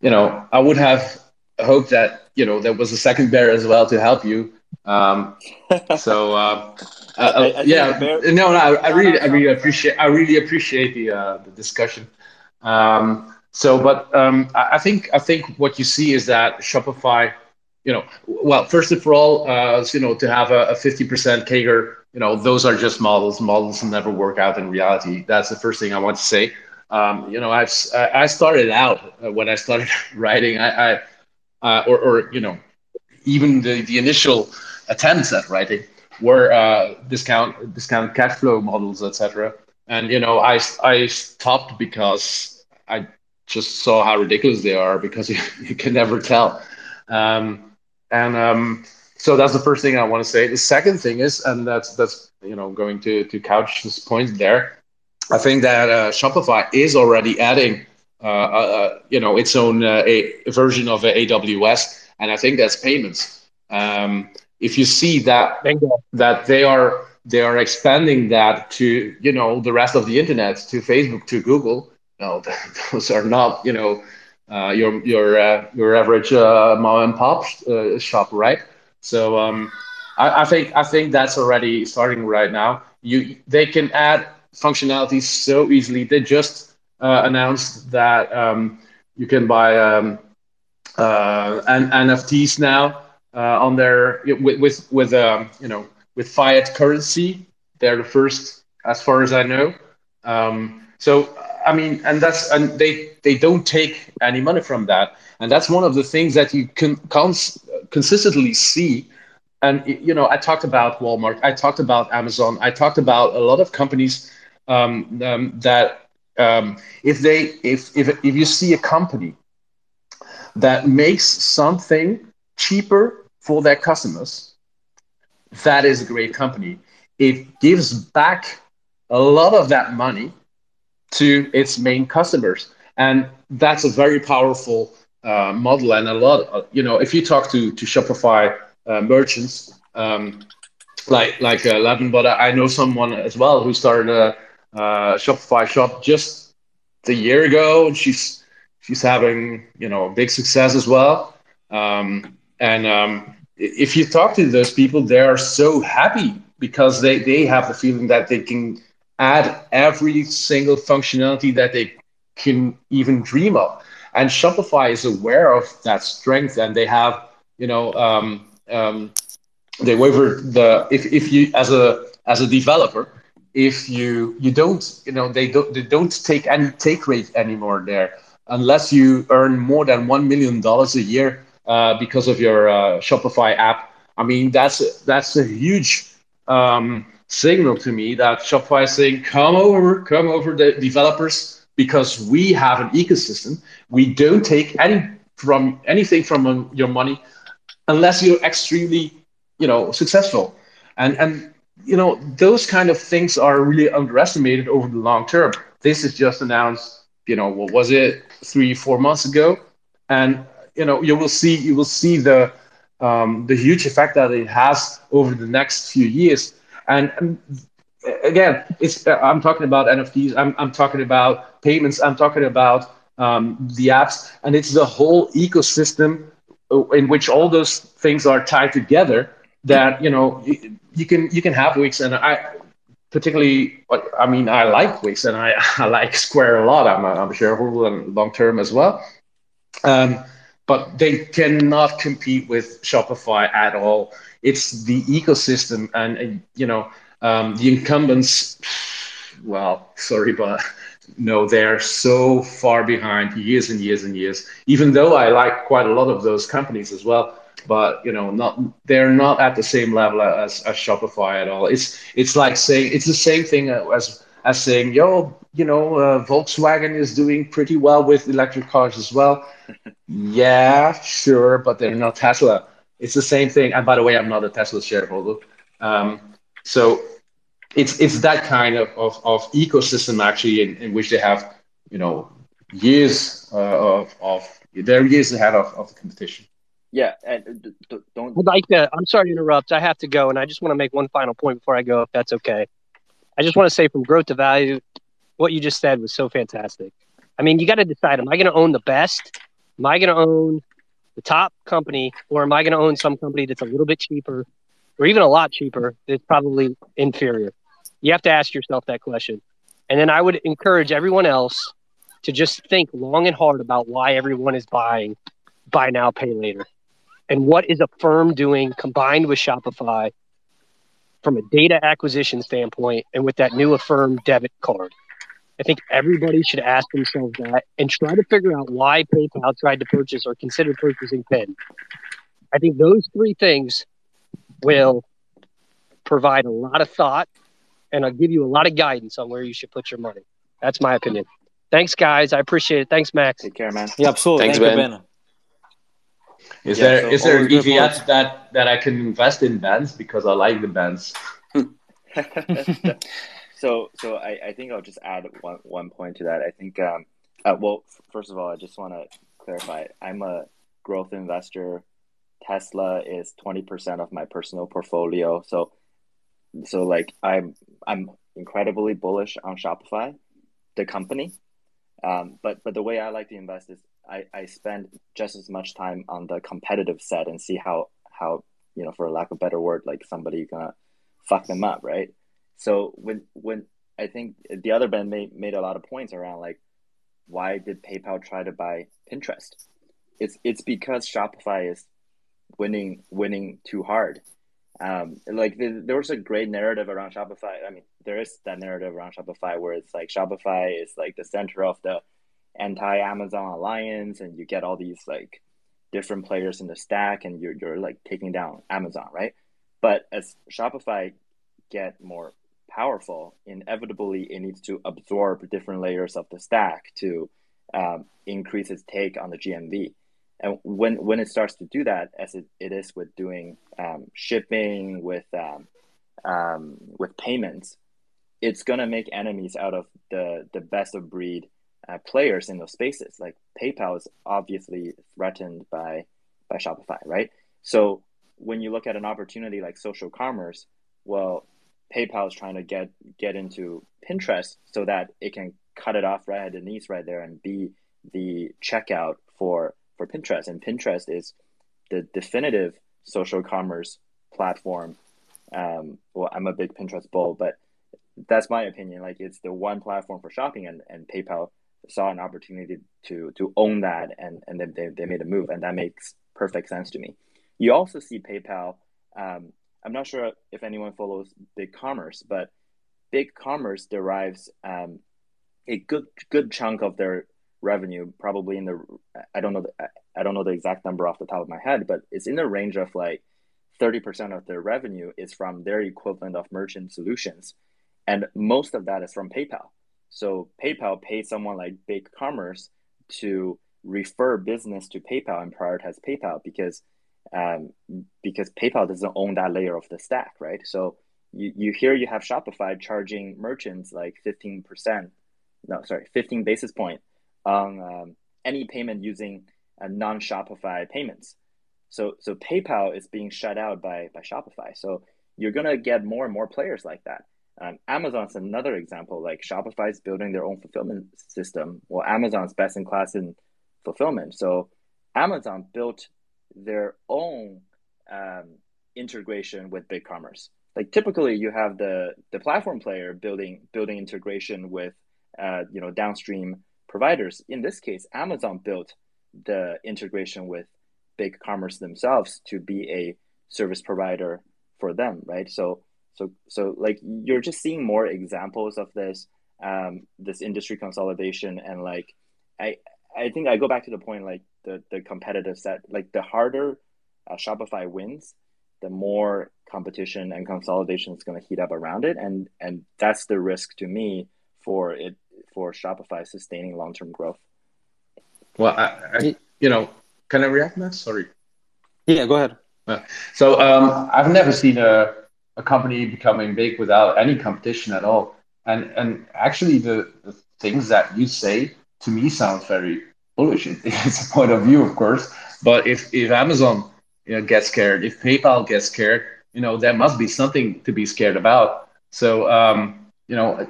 you know, I would have hoped that you know there was a second bear as well to help you. Um, so uh, uh, I, uh, yeah, bear, no, no, I, I really, I really appreciate, I really appreciate the uh, the discussion. Um, so, but um, I think I think what you see is that Shopify, you know, well, first of all, uh, you know, to have a fifty percent CAGR, you know, those are just models. Models never work out in reality. That's the first thing I want to say. Um, you know, I've I started out uh, when I started writing. I, I uh, or, or you know even the, the initial attempts at writing were uh, discount discount cash flow models, etc. And you know, I I stopped because I just saw how ridiculous they are because you, you can never tell. Um, and um, so that's the first thing I want to say. The second thing is, and that's that's you know going to to couch this point there. I think that uh, Shopify is already adding uh, uh, uh, you know its own a, version of AWS, and I think that's payments. Um, if you see that that they are they are expanding that to you know the rest of the internet to Facebook to Google, no, those are not you know uh, your your uh, your average uh, mom and pop shop, right? So um, I, I, think I think that's already starting right now. You they can add functionalities so easily. They just uh, announced that um, you can buy um, uh, NFTs now uh, on their with with, with um, you know with fiat currency. They're the first, as far as I know. Um, so I mean, and that's and they they don't take any money from that, and that's one of the things that you can cons- consistently see. And you know, I talked about Walmart, I talked about Amazon, I talked about a lot of companies um, um, that um, if they if, if if you see a company that makes something cheaper for their customers that is a great company it gives back a lot of that money to its main customers and that's a very powerful uh, model and a lot of, you know if you talk to to shopify uh, merchants um, like like uh, Levan, but I know someone as well who started a uh, Shopify shop just a year ago, and she's she's having you know big success as well. Um, and um, if you talk to those people, they are so happy because they they have the feeling that they can add every single functionality that they can even dream of. And Shopify is aware of that strength, and they have you know um, um, they waiver the if if you as a as a developer if you you don't you know they don't they don't take any take rate anymore there unless you earn more than one million dollars a year uh, because of your uh, Shopify app. I mean that's that's a huge um, signal to me that Shopify is saying come over come over the developers because we have an ecosystem. We don't take any from anything from your money unless you're extremely, you know, successful. And and you know those kind of things are really underestimated over the long term. This is just announced, you know, what was it, three four months ago, and you know you will see you will see the um, the huge effect that it has over the next few years. And, and again, it's I'm talking about NFTs. I'm I'm talking about payments. I'm talking about um, the apps, and it's the whole ecosystem in which all those things are tied together. That you know you, can you can have Wix, and I particularly I mean I like Wix, and I, I like Square a lot. I'm a, I'm a shareholder and long term as well. Um, but they cannot compete with Shopify at all. It's the ecosystem, and you know um, the incumbents. Well, sorry, but no, they're so far behind, years and years and years. Even though I like quite a lot of those companies as well, but you know, not they're not at the same level as, as Shopify at all. It's it's like saying it's the same thing as as saying, yo, you know, uh, Volkswagen is doing pretty well with electric cars as well. yeah, sure, but they're not Tesla. It's the same thing. And by the way, I'm not a Tesla shareholder. Um, so it's it's that kind of, of, of ecosystem actually in, in which they have, you know, years uh, of, of they're years ahead of, of the competition. Yeah, and don't. I'd like to. I'm sorry to interrupt. I have to go, and I just want to make one final point before I go, if that's okay. I just want to say, from growth to value, what you just said was so fantastic. I mean, you got to decide: am I going to own the best? Am I going to own the top company, or am I going to own some company that's a little bit cheaper, or even a lot cheaper that's probably inferior? You have to ask yourself that question. And then I would encourage everyone else to just think long and hard about why everyone is buying buy now, pay later. And what is Affirm doing combined with Shopify from a data acquisition standpoint and with that new Affirm debit card? I think everybody should ask themselves that and try to figure out why PayPal tried to purchase or consider purchasing PIN. I think those three things will provide a lot of thought and I'll give you a lot of guidance on where you should put your money. That's my opinion. Thanks, guys. I appreciate it. Thanks, Max. Take care, man. Yeah, absolutely. Thanks, Thank ben. you, ben. Is Yeah, there so is there an always good that that I can invest in bands because I like the bands? so so I, I think I'll just add one one point to that. I think um uh, well first of all I just want to clarify I'm a growth investor. Tesla is twenty percent of my personal portfolio. So so like I'm I'm incredibly bullish on Shopify, the company. Um, but but the way I like to invest is I, I spend just as much time on the competitive set and see how how you know for lack of a better word like somebody gonna fuck them up right? So when when i think the other band made, made a lot of points around like why did paypal try to buy pinterest? It's it's because shopify is winning winning too hard. Um like the, there was a great narrative around shopify. I mean there is that narrative around shopify where it's like shopify is like the center of the anti-amazon alliance and you get all these like different players in the stack and you're, you're like taking down amazon right? But as shopify get more powerful inevitably it needs to absorb different layers of the stack to um, increase its take on the gmv and when when it starts to do that as it, it is with doing um, shipping with um, um, with payments it's to make enemies out of the the best of breed uh, players in those spaces. Like PayPal is obviously threatened by by Shopify, right? So when you look at an opportunity like social commerce, well, PayPal is trying to get get into Pinterest so that it can cut it off right at the knees right there and be the checkout for for Pinterest. And Pinterest is the definitive social commerce platform. Um, well, I'm a big Pinterest bull, but that's my opinion. Like it's the one platform for shopping, and, and PayPal saw an opportunity to to own that, and and then they, they made a move, and that makes perfect sense to me. You also see PayPal. Um, I'm not sure if anyone follows BigCommerce, but BigCommerce derives um, a good good chunk of their revenue, probably in the I don't know the, I don't know the exact number off the top of my head, but it's in the range of like 30% of their revenue is from their equivalent of merchant solutions and most of that is from PayPal. So PayPal pays someone like BigCommerce to refer business to PayPal and prioritize PayPal because um, because PayPal doesn't own that layer of the stack, right? So you, you hear you have Shopify charging merchants like 15%, no, sorry, 15 basis point on um, any payment using a non-Shopify payments. So so PayPal is being shut out by by Shopify. So you're gonna get more and more players like that. Um, Amazon's another example. Like Shopify is building their own fulfillment system. Well, Amazon's best in class in fulfillment. So Amazon built their own um, integration with BigCommerce. Like typically, you have the the platform player building building integration with uh, you know downstream providers. In this case, Amazon built the integration with BigCommerce themselves to be a service provider for them, right? So so so like you're just seeing more examples of this um, this industry consolidation and like I I think I go back to the point like the the competitive set like the harder uh, Shopify wins, the more competition and consolidation is going to heat up around it, and and that's the risk to me for it for Shopify sustaining long term growth. Well, I, I, you know, can I react now? Sorry. Yeah, go ahead. Uh, so um, I've never seen a a company becoming big without any competition at all. And and actually, the, the things that you say to me sound very bullish. It's a point of view, of course. But if if Amazon you know, gets scared, if PayPal gets scared, you know, there must be something to be scared about. So um, you know,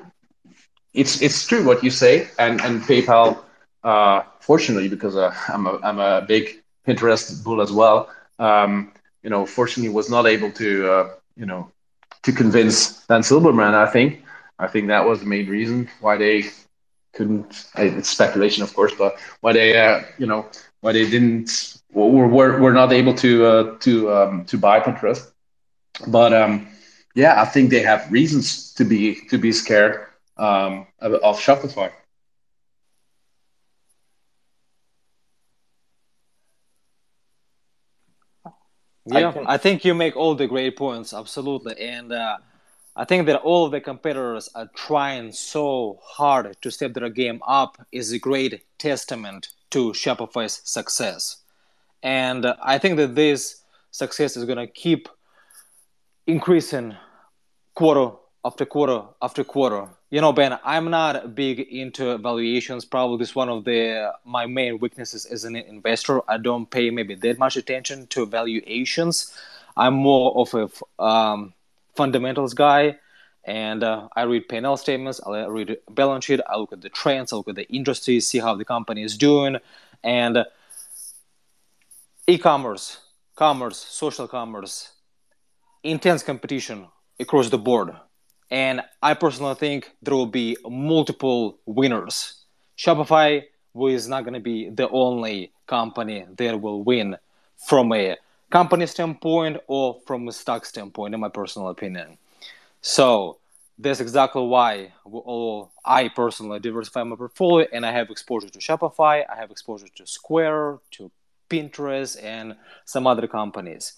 it's it's true what you say, and and PayPal, uh, fortunately, because uh, I'm a I'm a big Pinterest bull as well. Um, you know, fortunately, was not able to uh, you know to convince Dan Silbermann. I think I think that was the main reason why they couldn't. It's speculation, of course, but why they uh, you know why they didn't were were, were not able to uh, to um, to buy Pinterest. But um, yeah, I think they have reasons to be to be scared um, of, of Shopify. Yeah, I, can... I, think you make all the great points, absolutely. And uh, I think that all of the competitors are trying so hard to step their game up is a great testament to Shopify's success. And uh, I think that this success is going to keep increasing quarter after quarter after quarter. You know ben i'm not big into valuations. Probably this is one of the my main weaknesses as an investor. I don't pay maybe that much attention to valuations. I'm more of a um, fundamentals guy and uh, i read p&l statements i read balance sheet i look at the trends i look at the industry see how the company is doing and e-commerce commerce social commerce intense competition across the board and I personally think there will be multiple winners. Shopify is not going to be the only company that will win from a company standpoint or from a stock standpoint, in my personal opinion. So that's exactly why I personally diversify my portfolio and I have exposure to Shopify, I have exposure to Square, to Pinterest, and some other companies.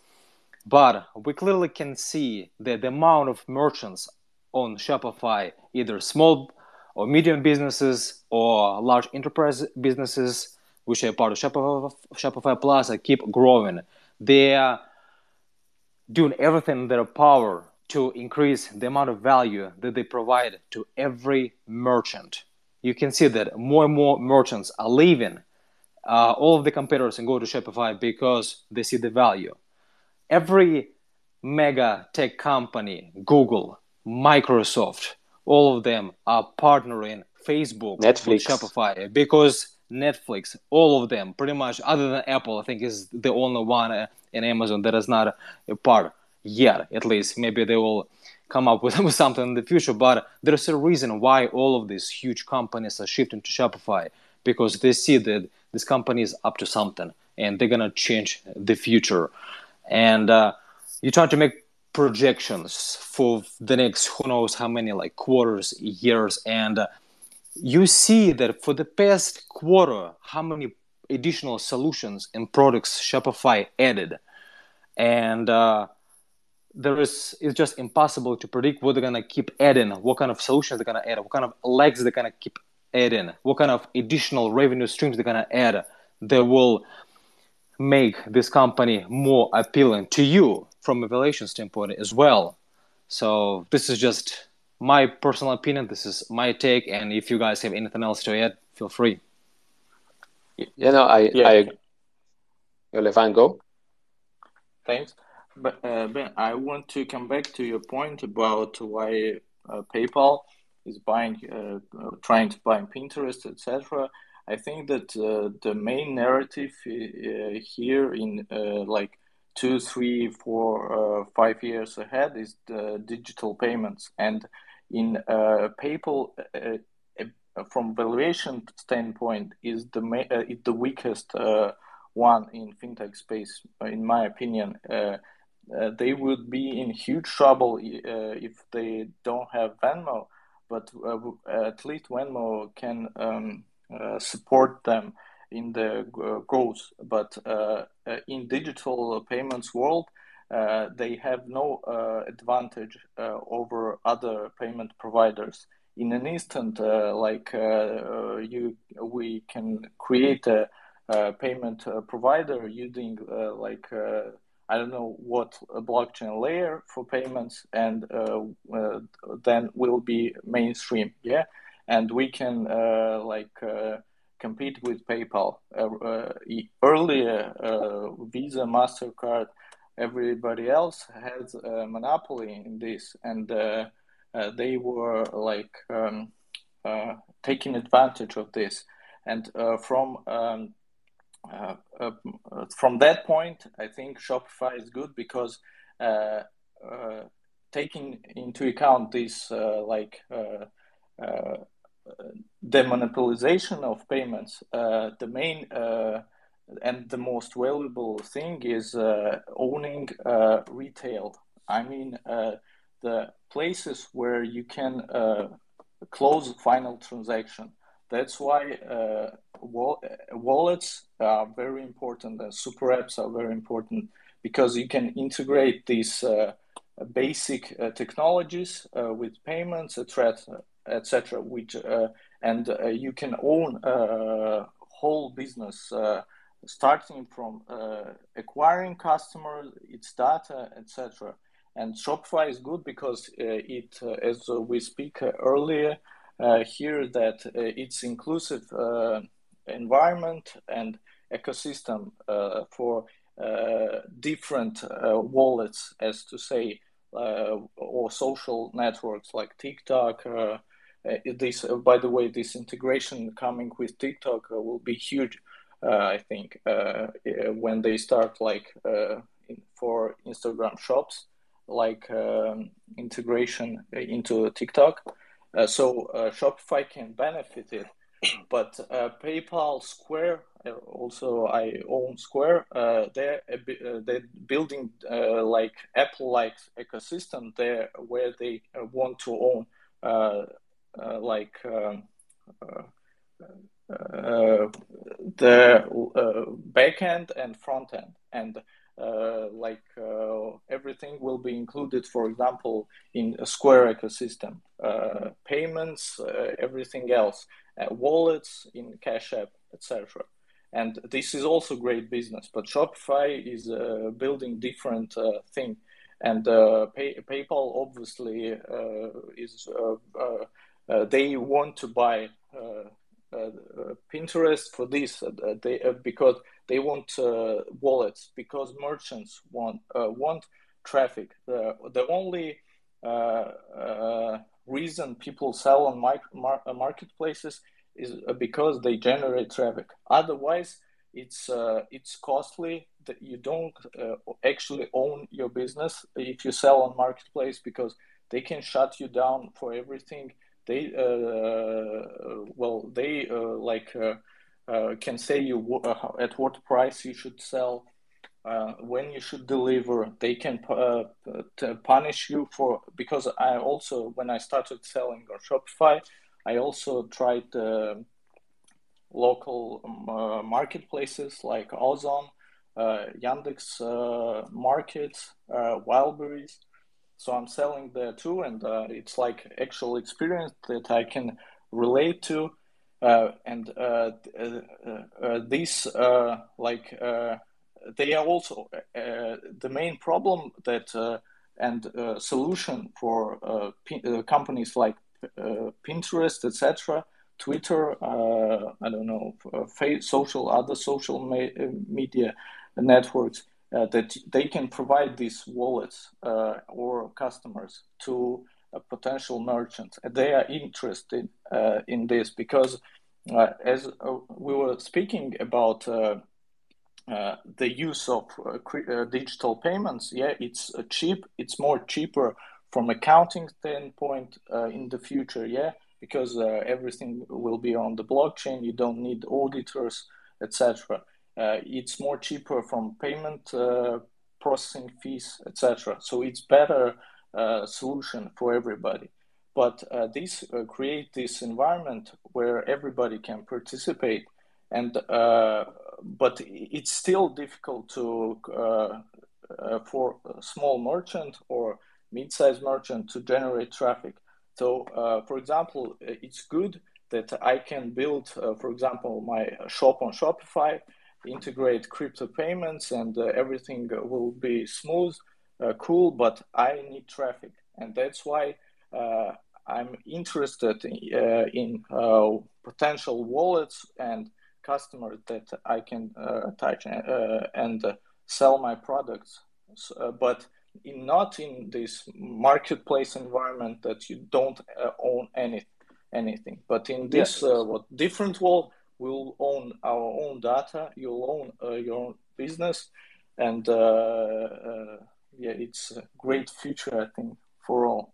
But we clearly can see that the amount of merchants on Shopify, either small or medium businesses or large enterprise businesses, which are part of Shopify, Shopify Plus, I keep growing. They are doing everything in their power to increase the amount of value that they provide to every merchant. You can see that more and more merchants are leaving uh, all of the competitors and go to Shopify because they see the value. Every mega tech company, Google, Microsoft, all of them are partnering Facebook Netflix. with Shopify because Netflix, all of them, pretty much, other than Apple, I think is the only one uh, in Amazon that is not a part yet. At least, maybe they will come up with, with something in the future. But there's a reason why all of these huge companies are shifting to Shopify because they see that this company is up to something and they're gonna change the future. And uh, you're trying to make projections for the next who knows how many like quarters years and uh, you see that for the past quarter how many additional solutions and products shopify added. And uh, there is it's just impossible to predict what they're gonna keep adding, what kind of solutions they're gonna add, what kind of legs they're gonna keep adding, what kind of additional revenue streams they're gonna add that will make this company more appealing to you from a valuation standpoint as well. So this is just my personal opinion. This is my take, and if you guys have anything else to add, feel free. You know, I, yeah. I, Levan, go. Thanks. But uh, Ben, I want to come back to your point about why uh, PayPal is buying, uh, trying to buy Pinterest, etc. I think that uh, the main narrative uh, here in uh, like two, three, four, five years ahead is the digital payments, and in PayPal, from valuation standpoint, is the ma- the weakest one in fintech space, in my opinion. Uh, uh, they would be in huge trouble uh, if they don't have Venmo. But uh, at least Venmo can um, uh, support them in the uh, growth. But uh, uh, in digital payments world, uh, they have no advantage over other payment providers. In an instant, like you, we can create a, a payment provider using like I don't know what a blockchain layer for payments, and uh, uh, then will be mainstream. Yeah, and we can uh, like uh, compete with PayPal. Uh, earlier, Visa, Mastercard, everybody else has a monopoly in this, and they were like um, taking advantage of this. And from um, uh, uh, from that point, I think Shopify is good because uh, uh taking into account this uh, like uh, demonopolization of payments, the main and the most valuable thing is owning retail. I mean, the places where you can close final transaction. That's why uh, wall- wallets are very important and super apps are very important because you can integrate these uh, basic uh, technologies uh, with payments, etc., etc. Which uh, and uh, you can own a whole business starting from acquiring customers, its data, etc. And Shopify is good because it, as we speak earlier, uh, here that uh, it's inclusive uh, environment and ecosystem for different wallets, as to say, or social networks like TikTok. Uh, this, uh, by the way, this integration coming with TikTok uh, will be huge. I think when they start like in, for Instagram shops, like um, integration into TikTok. Uh, so uh, Shopify can benefit it, but uh, PayPal, Square, also I own Square. they're they're building like Apple-like ecosystem there, where they want to own like. Um, uh, the uh, backend and front end and uh, like uh, everything will be included, for example, in a Square ecosystem, uh, payments, everything else, wallets in Cash App, etc. And this is also great business, but Shopify is building different thing. And pay, PayPal obviously is they want to buy uh, Pinterest for this uh, they, uh, because they want wallets because merchants want want traffic. The the only reason people sell on mar- marketplaces is because they generate traffic. Otherwise, it's uh, it's costly that you don't uh, actually own your business if you sell on marketplace because they can shut you down for everything they uh, well they uh, like uh, can say you at what price you should sell uh, when you should deliver they can uh, punish you for because i also when i started selling on shopify i also tried uh, local um, marketplaces like ozon uh, Yandex uh, Market, uh, Wildberries. So I'm selling there too, and uh, it's like actual experience that I can relate to. Uh, and uh, these like they are also the main problem that and solution for companies like Pinterest, etc Twitter, uh, I don't know, uh, social, other social uh, media networks uh, that they can provide these wallets uh, or customers to potential merchants. They are interested uh, in this because, as we were speaking about the use of digital payments, yeah, it's cheap. It's more cheaper from accounting standpoint in the future. Yeah because uh, everything will be on the blockchain. You don't need auditors, etc. Uh, it's more cheaper from payment uh, processing fees, etc. So it's better uh, solution for everybody. But this create this environment where everybody can participate, and but it's still difficult to for small merchant or mid-sized merchant to generate traffic so, uh, for example, it's good that I can build, uh, for example, my shop on Shopify, integrate crypto payments, and uh, everything will be smooth, uh, cool. But I need traffic, and that's why uh, I'm interested in, uh, in potential wallets and customers that I can attach and sell my products. So, but in not in this marketplace environment that you don't uh, own any anything but in this uh, what different world we'll own our own data you'll own uh, your own business and uh, uh, yeah it's a great future i think for all.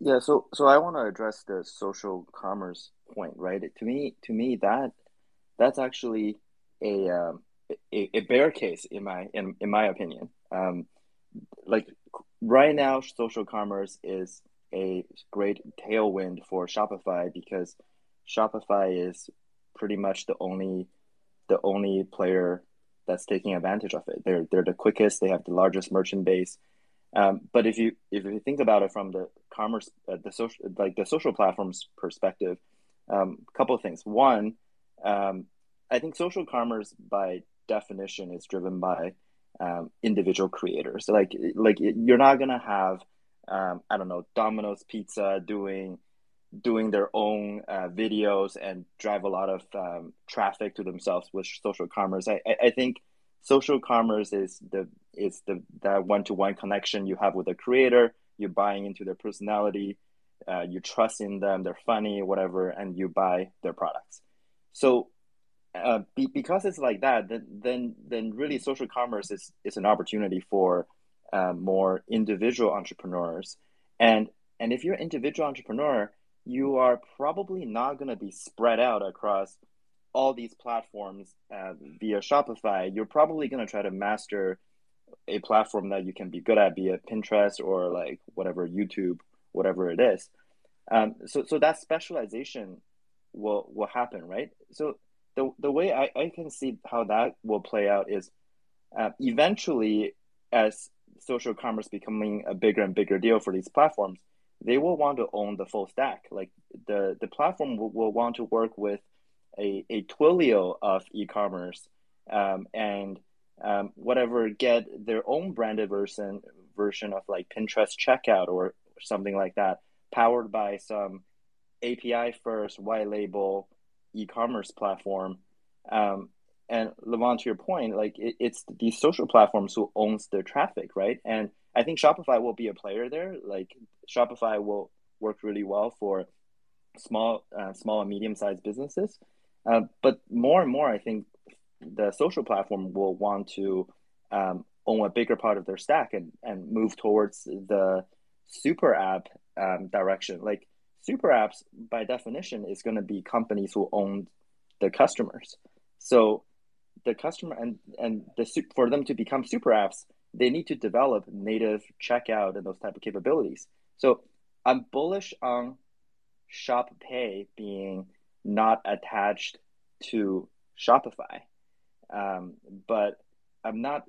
Yeah so so i want to address the social commerce point right? To me to me that that's actually a um, a, a bear case in my in, in my opinion. Um, like right now social commerce is a great tailwind for Shopify because Shopify is pretty much the only the only player that's taking advantage of it. They're they're the quickest. They have the largest merchant base. Um, but if you if you think about it from the commerce uh, the social like the social platforms perspective, a um, couple of things. One, um, I think social commerce by definition is driven by um, individual creators. Like like you're not gonna have um, I don't know Domino's Pizza doing doing their own uh, videos and drive a lot of um, traffic to themselves with social commerce. I, I, I think social commerce is the is the that one to one connection you have with the creator. You're buying into their personality. Uh, you trust in them. They're funny, whatever, and you buy their products. So uh, be, because it's like that, then then then really social commerce is is an opportunity for uh, more individual entrepreneurs, and and if you're an individual entrepreneur, you are probably not going to be spread out across all these platforms uh, via Shopify. You're probably going to try to master a platform that you can be good at, be it Pinterest or like whatever YouTube, whatever it is. Um, so so that specialization will will happen, right? So the the way I, I can see how that will play out is uh, eventually as social commerce becoming a bigger and bigger deal for these platforms they will want to own the full stack like the the platform will, will want to work with a, a twilio of e-commerce um, and um, whatever get their own branded version version of like pinterest checkout or something like that powered by some api first white label e-commerce platform. Um, and Levan, to your point, like it, it's these social platforms who owns the traffic, right? And I think Shopify will be a player there. Like Shopify will work really well for small, uh, small and medium sized businesses. Uh, but more and more, I think the social platform will want to um, own a bigger part of their stack and, and move towards the super app um, direction. Like super apps by definition is going to be companies who own the customers so the customer and and the for them to become super apps they need to develop native checkout and those type of capabilities so i'm bullish on shop pay being not attached to shopify um, but I'm not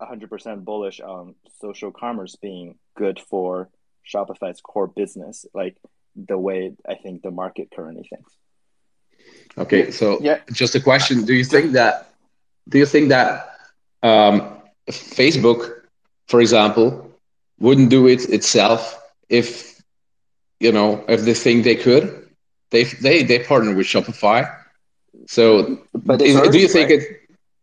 100% bullish on social commerce being good for Shopify's core business, like the way I think the market currently thinks. Okay, so yeah. just a question: Do you think that? Do you think that um, Facebook, for example, wouldn't do it itself if you know if they think they could? They they they partner with Shopify. So, but is, early, do you think right? it?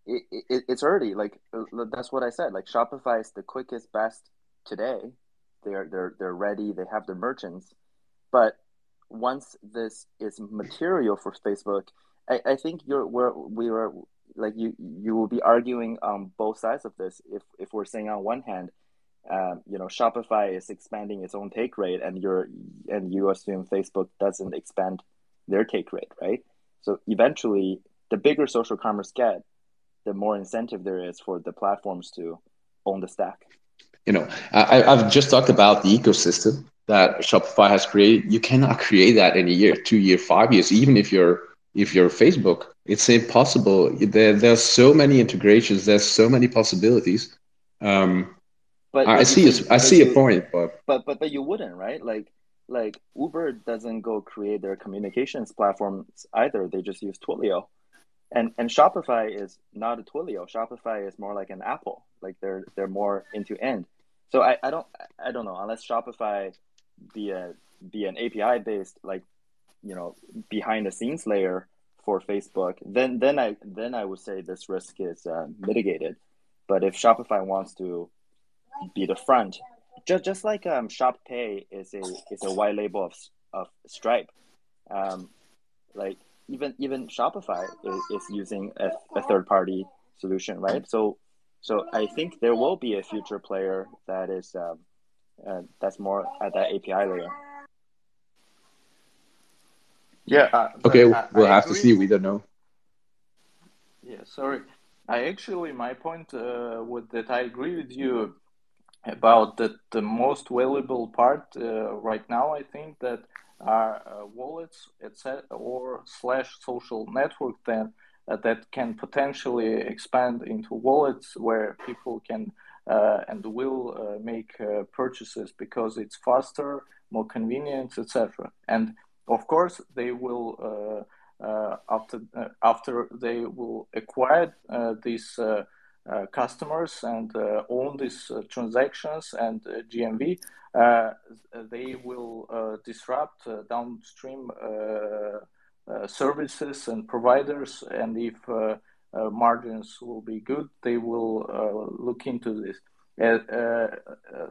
It, it, it's already like uh, that's what I said. Like Shopify is the quickest, best today. They're they're they're ready. They have the merchants, but once this is material for Facebook, I, I think you're we're we are like you you will be arguing on both sides of this. If if we're saying on one hand, um, you know, Shopify is expanding its own take rate, and you're and you assume Facebook doesn't expand their take rate, right? So eventually, the bigger social commerce get, the more incentive there is for the platforms to own the stack. You know, I, I've just talked about the ecosystem that Shopify has created. You cannot create that in a year, two year, five years. Even if you're if you're Facebook, it's impossible. There, there's so many integrations. There's so many possibilities. Um, But, I but see. you A, I see a point, but but but but you wouldn't right like like uber doesn't go create their communications platforms either they just use twilio and and shopify is not a twilio shopify is more like an apple like they're they're more into end so i i don't i don't know unless shopify be a be an api based like you know behind the scenes layer for facebook then then i then i would say this risk is uh, mitigated but if shopify wants to be the front just just like um, Shop Pay is a is a white label of of Stripe, um, like even even Shopify is, is using a, a third party solution, right? So so I think there will be a future player that is um, uh, that's more at that API layer. Yeah. uh, okay, I- we'll I have to see. We don't know. Yeah, sorry. I actually, my point uh, with that, I agree with you about that. The most valuable part uh, right now, I think, that are uh, wallets, etc., or slash social network then uh, that can potentially expand into wallets where people can uh, and will uh, make uh, purchases because it's faster, more convenient, etc. And of course, they will. Uh, uh, after uh, after they will acquire uh, these uh, uh, customers and own these transactions and GMV, they will disrupt downstream services and providers. And if uh, margins will be good, they will uh, look into this. Uh,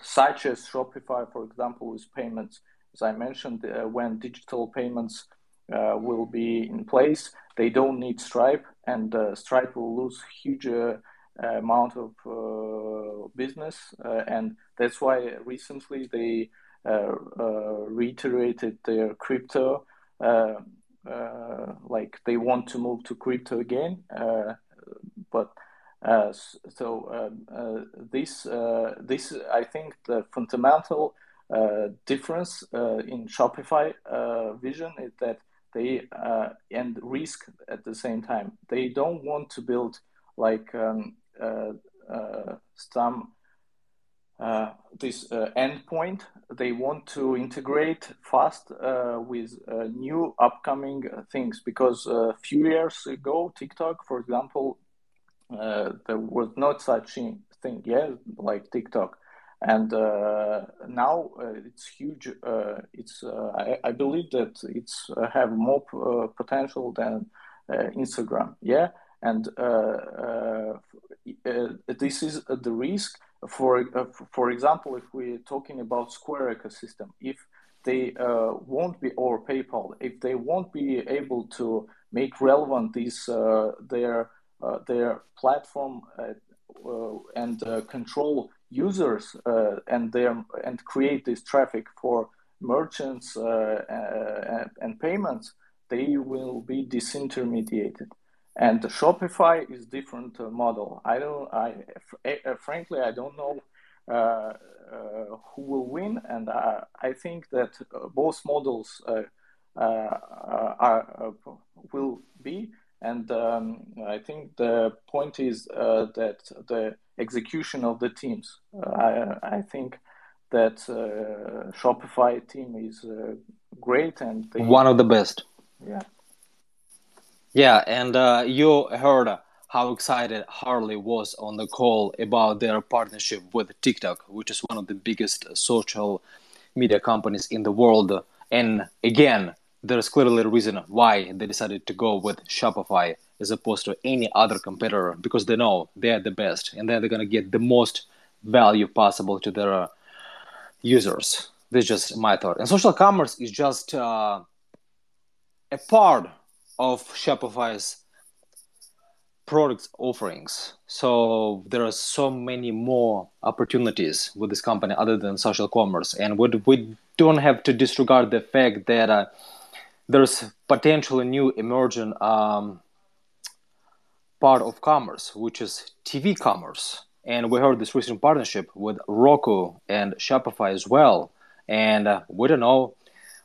such as Shopify, for example, with payments, as I mentioned, uh, when digital payments uh, will be in place. They don't need Stripe, and uh, Stripe will lose huge uh, amount of uh, business, and that's why recently they reiterated their crypto. Like they want to move to crypto again, but so um, this this I think the fundamental difference uh, in Shopify uh, vision is that they uh, and risk at the same time. They don't want to build like um, uh, uh, some uh, this uh, endpoint. They want to integrate fast uh, with uh, new upcoming uh, things because a few years ago, TikTok, for example, uh, there was not such thing yeah, like TikTok and uh, now uh, it's huge. Uh, it's uh, I, I believe that it's uh, have more p- uh, potential than Instagram. Yeah, and this is the risk. For for example, if we're talking about Square ecosystem, if they won't be or PayPal, if they won't be able to make relevant these their their platform and control users uh, and their and create this traffic for merchants uh, uh, and payments, they will be disintermediated. And Shopify is different model. I don't. I uh, frankly I don't know uh, uh, who will win, and I, think that both models are will be and um, I think the point is uh, that the execution of the teams. Uh, I, I think that uh, Shopify team is uh, great and they, one of the best. Yeah. Yeah, and uh, you heard how excited Harley was on the call about their partnership with TikTok, which is one of the biggest social media companies in the world. And again, there's clearly a reason why they decided to go with Shopify as opposed to any other competitor because they know they're the best and they're going to get the most value possible to their users. This is just my thought. And social commerce is just uh, a part of Shopify's product offerings. So there are so many more opportunities with this company other than social commerce, and we, we don't have to disregard the fact that uh, there's potentially a new emerging um, part of commerce, which is TV commerce. And we heard this recent partnership with Roku and Shopify as well. And uh, we don't know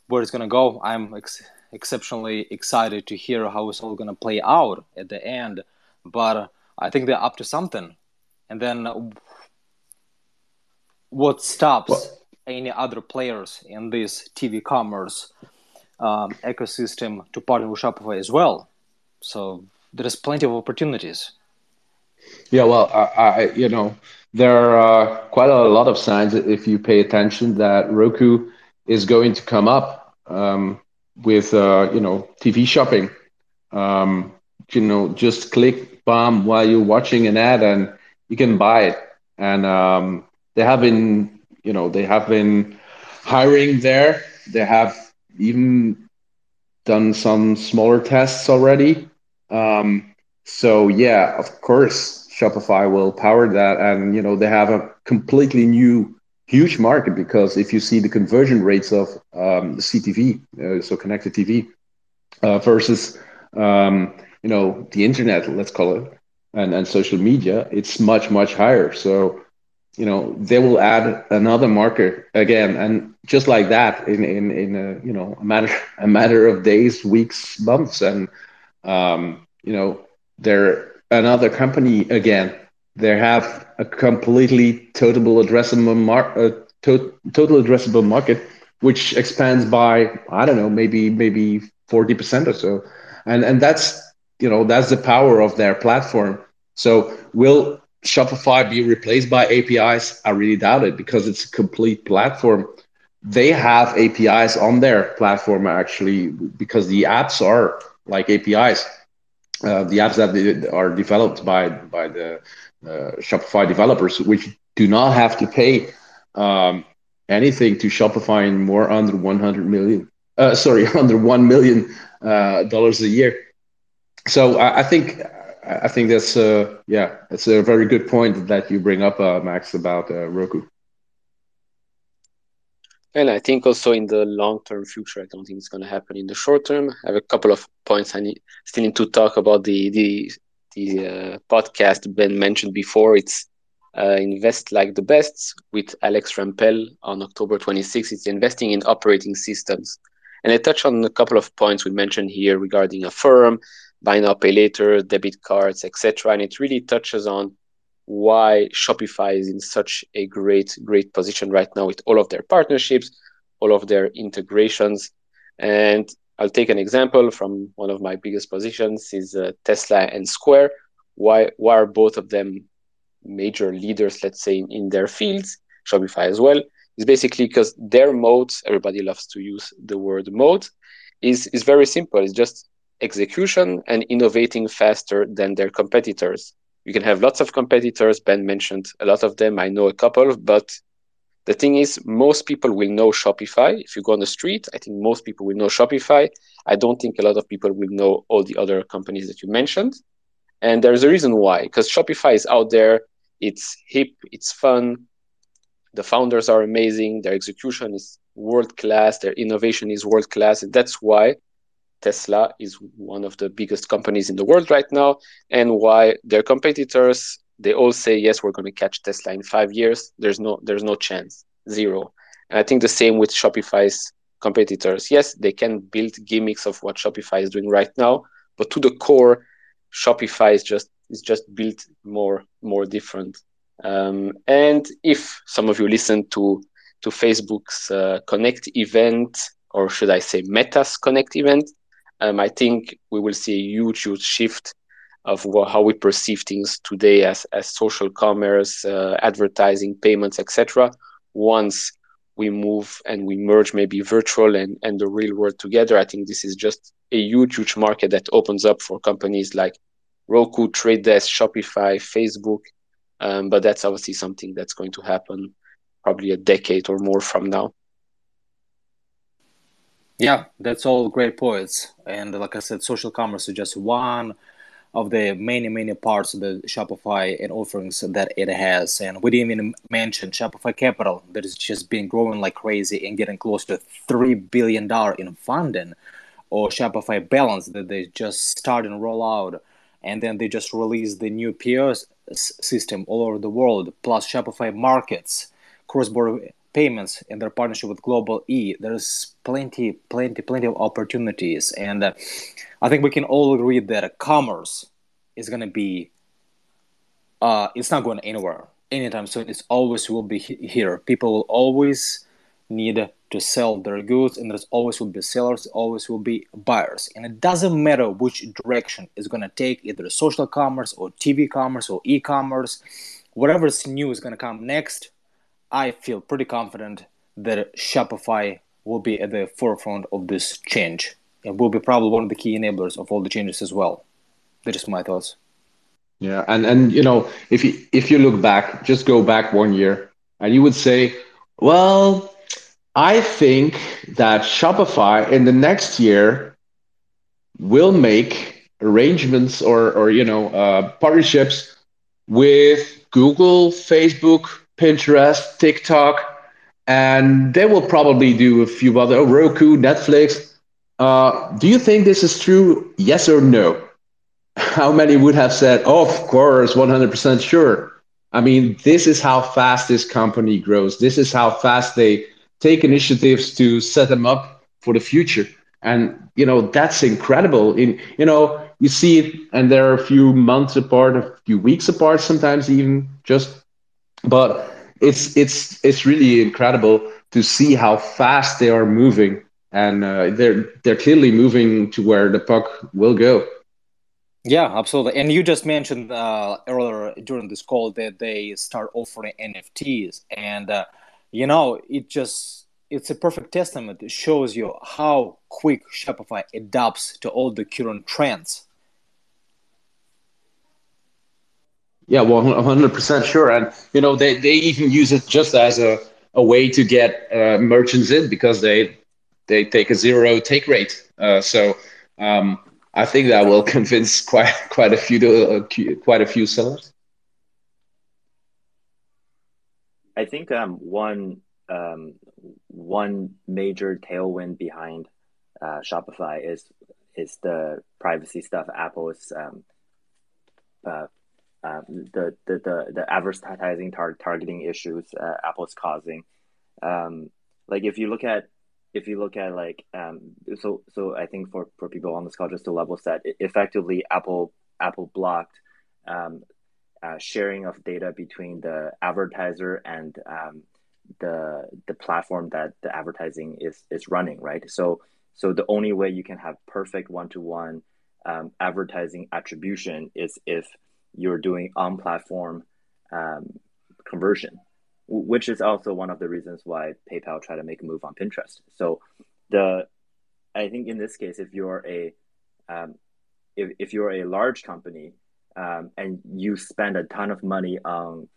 where it's going to go. I'm ex- exceptionally excited to hear how it's all going to play out at the end. But I think they're up to something. And then what stops well, any other players in this TV commerce um, ecosystem to partner with Shopify as well? So there's plenty of opportunities. Yeah, well, I, I you know there are quite a lot of signs if you pay attention that Roku is going to come up um, with uh, you know TV shopping. Um, you know, just click bomb while you're watching an ad and you can buy it. And um, they have been, you know, they have been hiring there. They have even done some smaller tests already. Um, so yeah, of course, Shopify will power that, and you know they have a completely new, huge market because if you see the conversion rates of um, CTV, uh, so connected TV, uh, versus um, you know the internet, let's call it, and and social media, it's much much higher. So you know they will add another marker again, and just like that, in in in a you know a matter a matter of days, weeks, months, and um, you know they're another company again. They have a completely total addressable mar- uh, to- total addressable market, which expands by I don't know maybe maybe forty percent or so, and and that's you know that's the power of their platform. So will Shopify be replaced by APIs? I really doubt it because it's a complete platform. They have APIs on their platform actually because the apps are like APIs uh, the apps that are developed by by the uh, Shopify developers, which do not have to pay um, anything to Shopify in more under 100 million. Uh, sorry, under one million uh, dollars a year. So I, I, think I think that's uh, yeah, that's a very good point that you bring up, uh, Max, about Roku. And I think also in the long term future, I don't think it's going to happen in the short term. I have a couple of points I need, still need to talk about the the the uh, podcast Ben mentioned before. It's uh, Invest Like the Best with Alex Rampell on October 26th. It's investing in operating systems. And I touch on a couple of points we mentioned here regarding Affirm, buy now, pay later, debit cards, etc. And it really touches on why Shopify is in such a great, great position right now with all of their partnerships, all of their integrations. And I'll take an example from one of my biggest positions is uh, Tesla and Square. Why, why are both of them major leaders, let's say, in, in their fields, Shopify as well? Is basically because their mode, everybody loves to use the word mode, is, is very simple. It's just execution and innovating faster than their competitors you can have lots of competitors. Ben mentioned a lot of them. I know a couple, but the thing is, most people will know Shopify. If you go on the street, I think most people will know Shopify. I don't think a lot of people will know all the other companies that you mentioned. And there's a reason why, because Shopify is out there. It's hip, it's fun. The founders are amazing. Their execution is world class. Their innovation is world class. And that's why Tesla is one of the biggest companies in the world right now, and why their competitors they all say yes, we're going to catch Tesla in five years. There's no there's no chance, zero. And I think the same with Shopify's competitors. Yes, they can build gimmicks of what Shopify is doing right now, but to the core, Shopify is just is just built more more different. Um, and if some of you listen to to Facebook's uh, Connect event, or should I say Meta's Connect event, um, I think we will see a huge, huge shift of how we perceive things today as, as social commerce, uh, advertising, payments, etc. Once we move and we merge maybe virtual and, and the real world together, I think this is just a huge, huge market that opens up for companies like Roku, Trade Desk, Shopify, Facebook. Um, but that's obviously something that's going to happen probably a decade or more from now. Yeah, that's all great points. And like I said, social commerce is just one of the many, many parts of the Shopify and offerings that it has. And we didn't even mention Shopify Capital that has just been growing like crazy and getting close to $3 billion in funding, or Shopify Balance that they just started and roll out. And then they just released the new POS system all over the world, plus Shopify Markets, cross border payments in their partnership with Global E. There's plenty, plenty, plenty of opportunities, and uh, I think we can all agree that commerce is going to be. Uh, it's not going anywhere anytime soon. It always will be here. People will always need to sell their goods, and there's always will be sellers, always will be buyers, and it doesn't matter which direction it's going to take, either social commerce or TV commerce or e-commerce, whatever's new is going to come next I feel pretty confident that Shopify will be at the forefront of this change and will be probably one of the key enablers of all the changes as well. That is my thoughts. Yeah, and and you know, if you if you look back, just go back one year, and you would say, well, I think that Shopify in the next year will make arrangements or or you know uh, partnerships with Google, Facebook, Pinterest, TikTok, and they will probably do a few other oh, Roku, Netflix. Uh, do you think this is true? Yes or no? How many would have said, oh, of course, 100% sure? I mean, this is how fast this company grows. This is how fast they take initiatives to set them up for the future. And, you know, that's incredible. In, you know, you see it, and they're a few months apart, a few weeks apart, sometimes even just but it's it's it's really incredible to see how fast they are moving, and uh, they're they're clearly moving to where the puck will go. Yeah, absolutely. And you just mentioned uh, earlier during this call that they start offering NFTs, and uh, you know it just it's a perfect testament. It shows you how quick Shopify adapts to all the current trends. Yeah, well, 100% sure. And, you know, they, they even use it just as a, a way to get uh, merchants in because they they take a zero take rate. Uh, so um, I think that will convince quite quite a few uh, quite a few sellers. I think um, one um, one major tailwind behind uh, Shopify is is the privacy stuff Apple is um, uh, um, the, the, the, the advertising tar- targeting issues uh, Apple's causing. Um, like if you look at if you look at like um, so so I think for, for people on this call just to level set, effectively Apple Apple blocked um, uh, sharing of data between the advertiser and um, the the platform that the advertising is is running, right? So so the only way you can have perfect one to one advertising attribution is if you're doing on platform um, conversion, which is also one of the reasons why PayPal tried to make a move on Pinterest. So the I think in this case, if you're a um, if, if you're a large company um, and you spend a ton of money on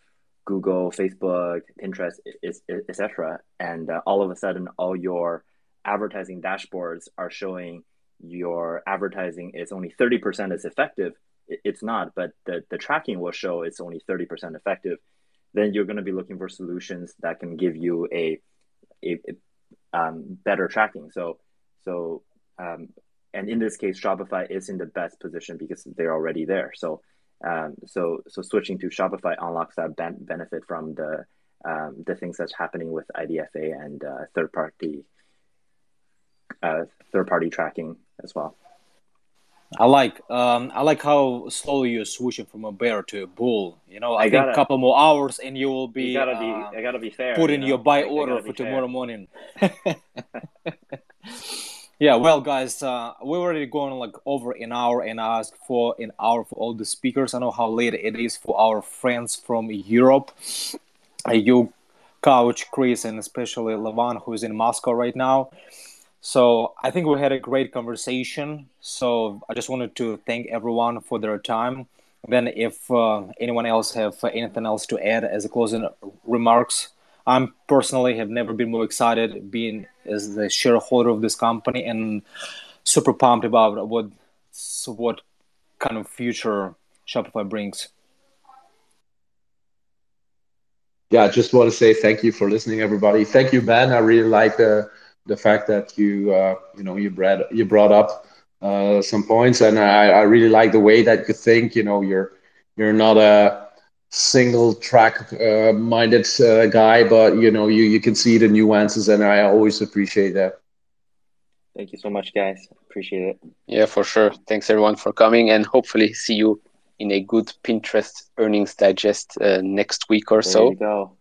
Google, Facebook, Pinterest, etc., and uh, all of a sudden all your advertising dashboards are showing your advertising is only 30% as effective it's not, but the, the tracking will show it's only 30% effective, then you're going to be looking for solutions that can give you a, a, a um, better tracking. So, so um, and in this case, Shopify is in the best position because they're already there. So, um, so, so switching to Shopify unlocks that ben- benefit from the um, the things that's happening with IDFA and uh, third party uh, third party tracking as well. I like um, I like how slowly you're switching from a bear to a bull. You know, I, I think gotta- a couple more hours and you will be You gotta be. uh, I gotta be fair. put you know? your buy order for be fair. tomorrow morning. yeah, well, guys, uh, we're already going like over an hour, and I asked for an hour for all the speakers. I know how late it is for our friends from Europe. Uh, you, Couch, Kris, and especially Levan, who's in Moscow right now. So I think we had a great conversation. So I just wanted to thank everyone for their time. Then, if uh, anyone else have anything else to add as a closing remarks, I'm personally have never been more excited being as the shareholder of this company and super pumped about what what kind of future Shopify brings. yeah, I just want to say thank you for listening, everybody. Thank you, Ben. I really like the the fact that you uh, you know you brought you brought up uh, some points, and I, I really like the way that you think. You know, you're you're not a single track uh, minded uh, guy, but you know you you can see the nuances, and I always appreciate that. Thank you so much, guys. Appreciate it. Yeah, for sure. Thanks everyone for coming, and hopefully see you in a good Pinterest earnings digest uh, next week or There so.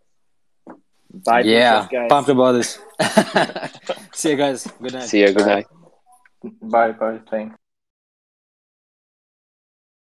You go. Bye, yeah, Pinterest guys. pumped about this. See you guys. Good night. See you. Good night. Bye bye. Thanks.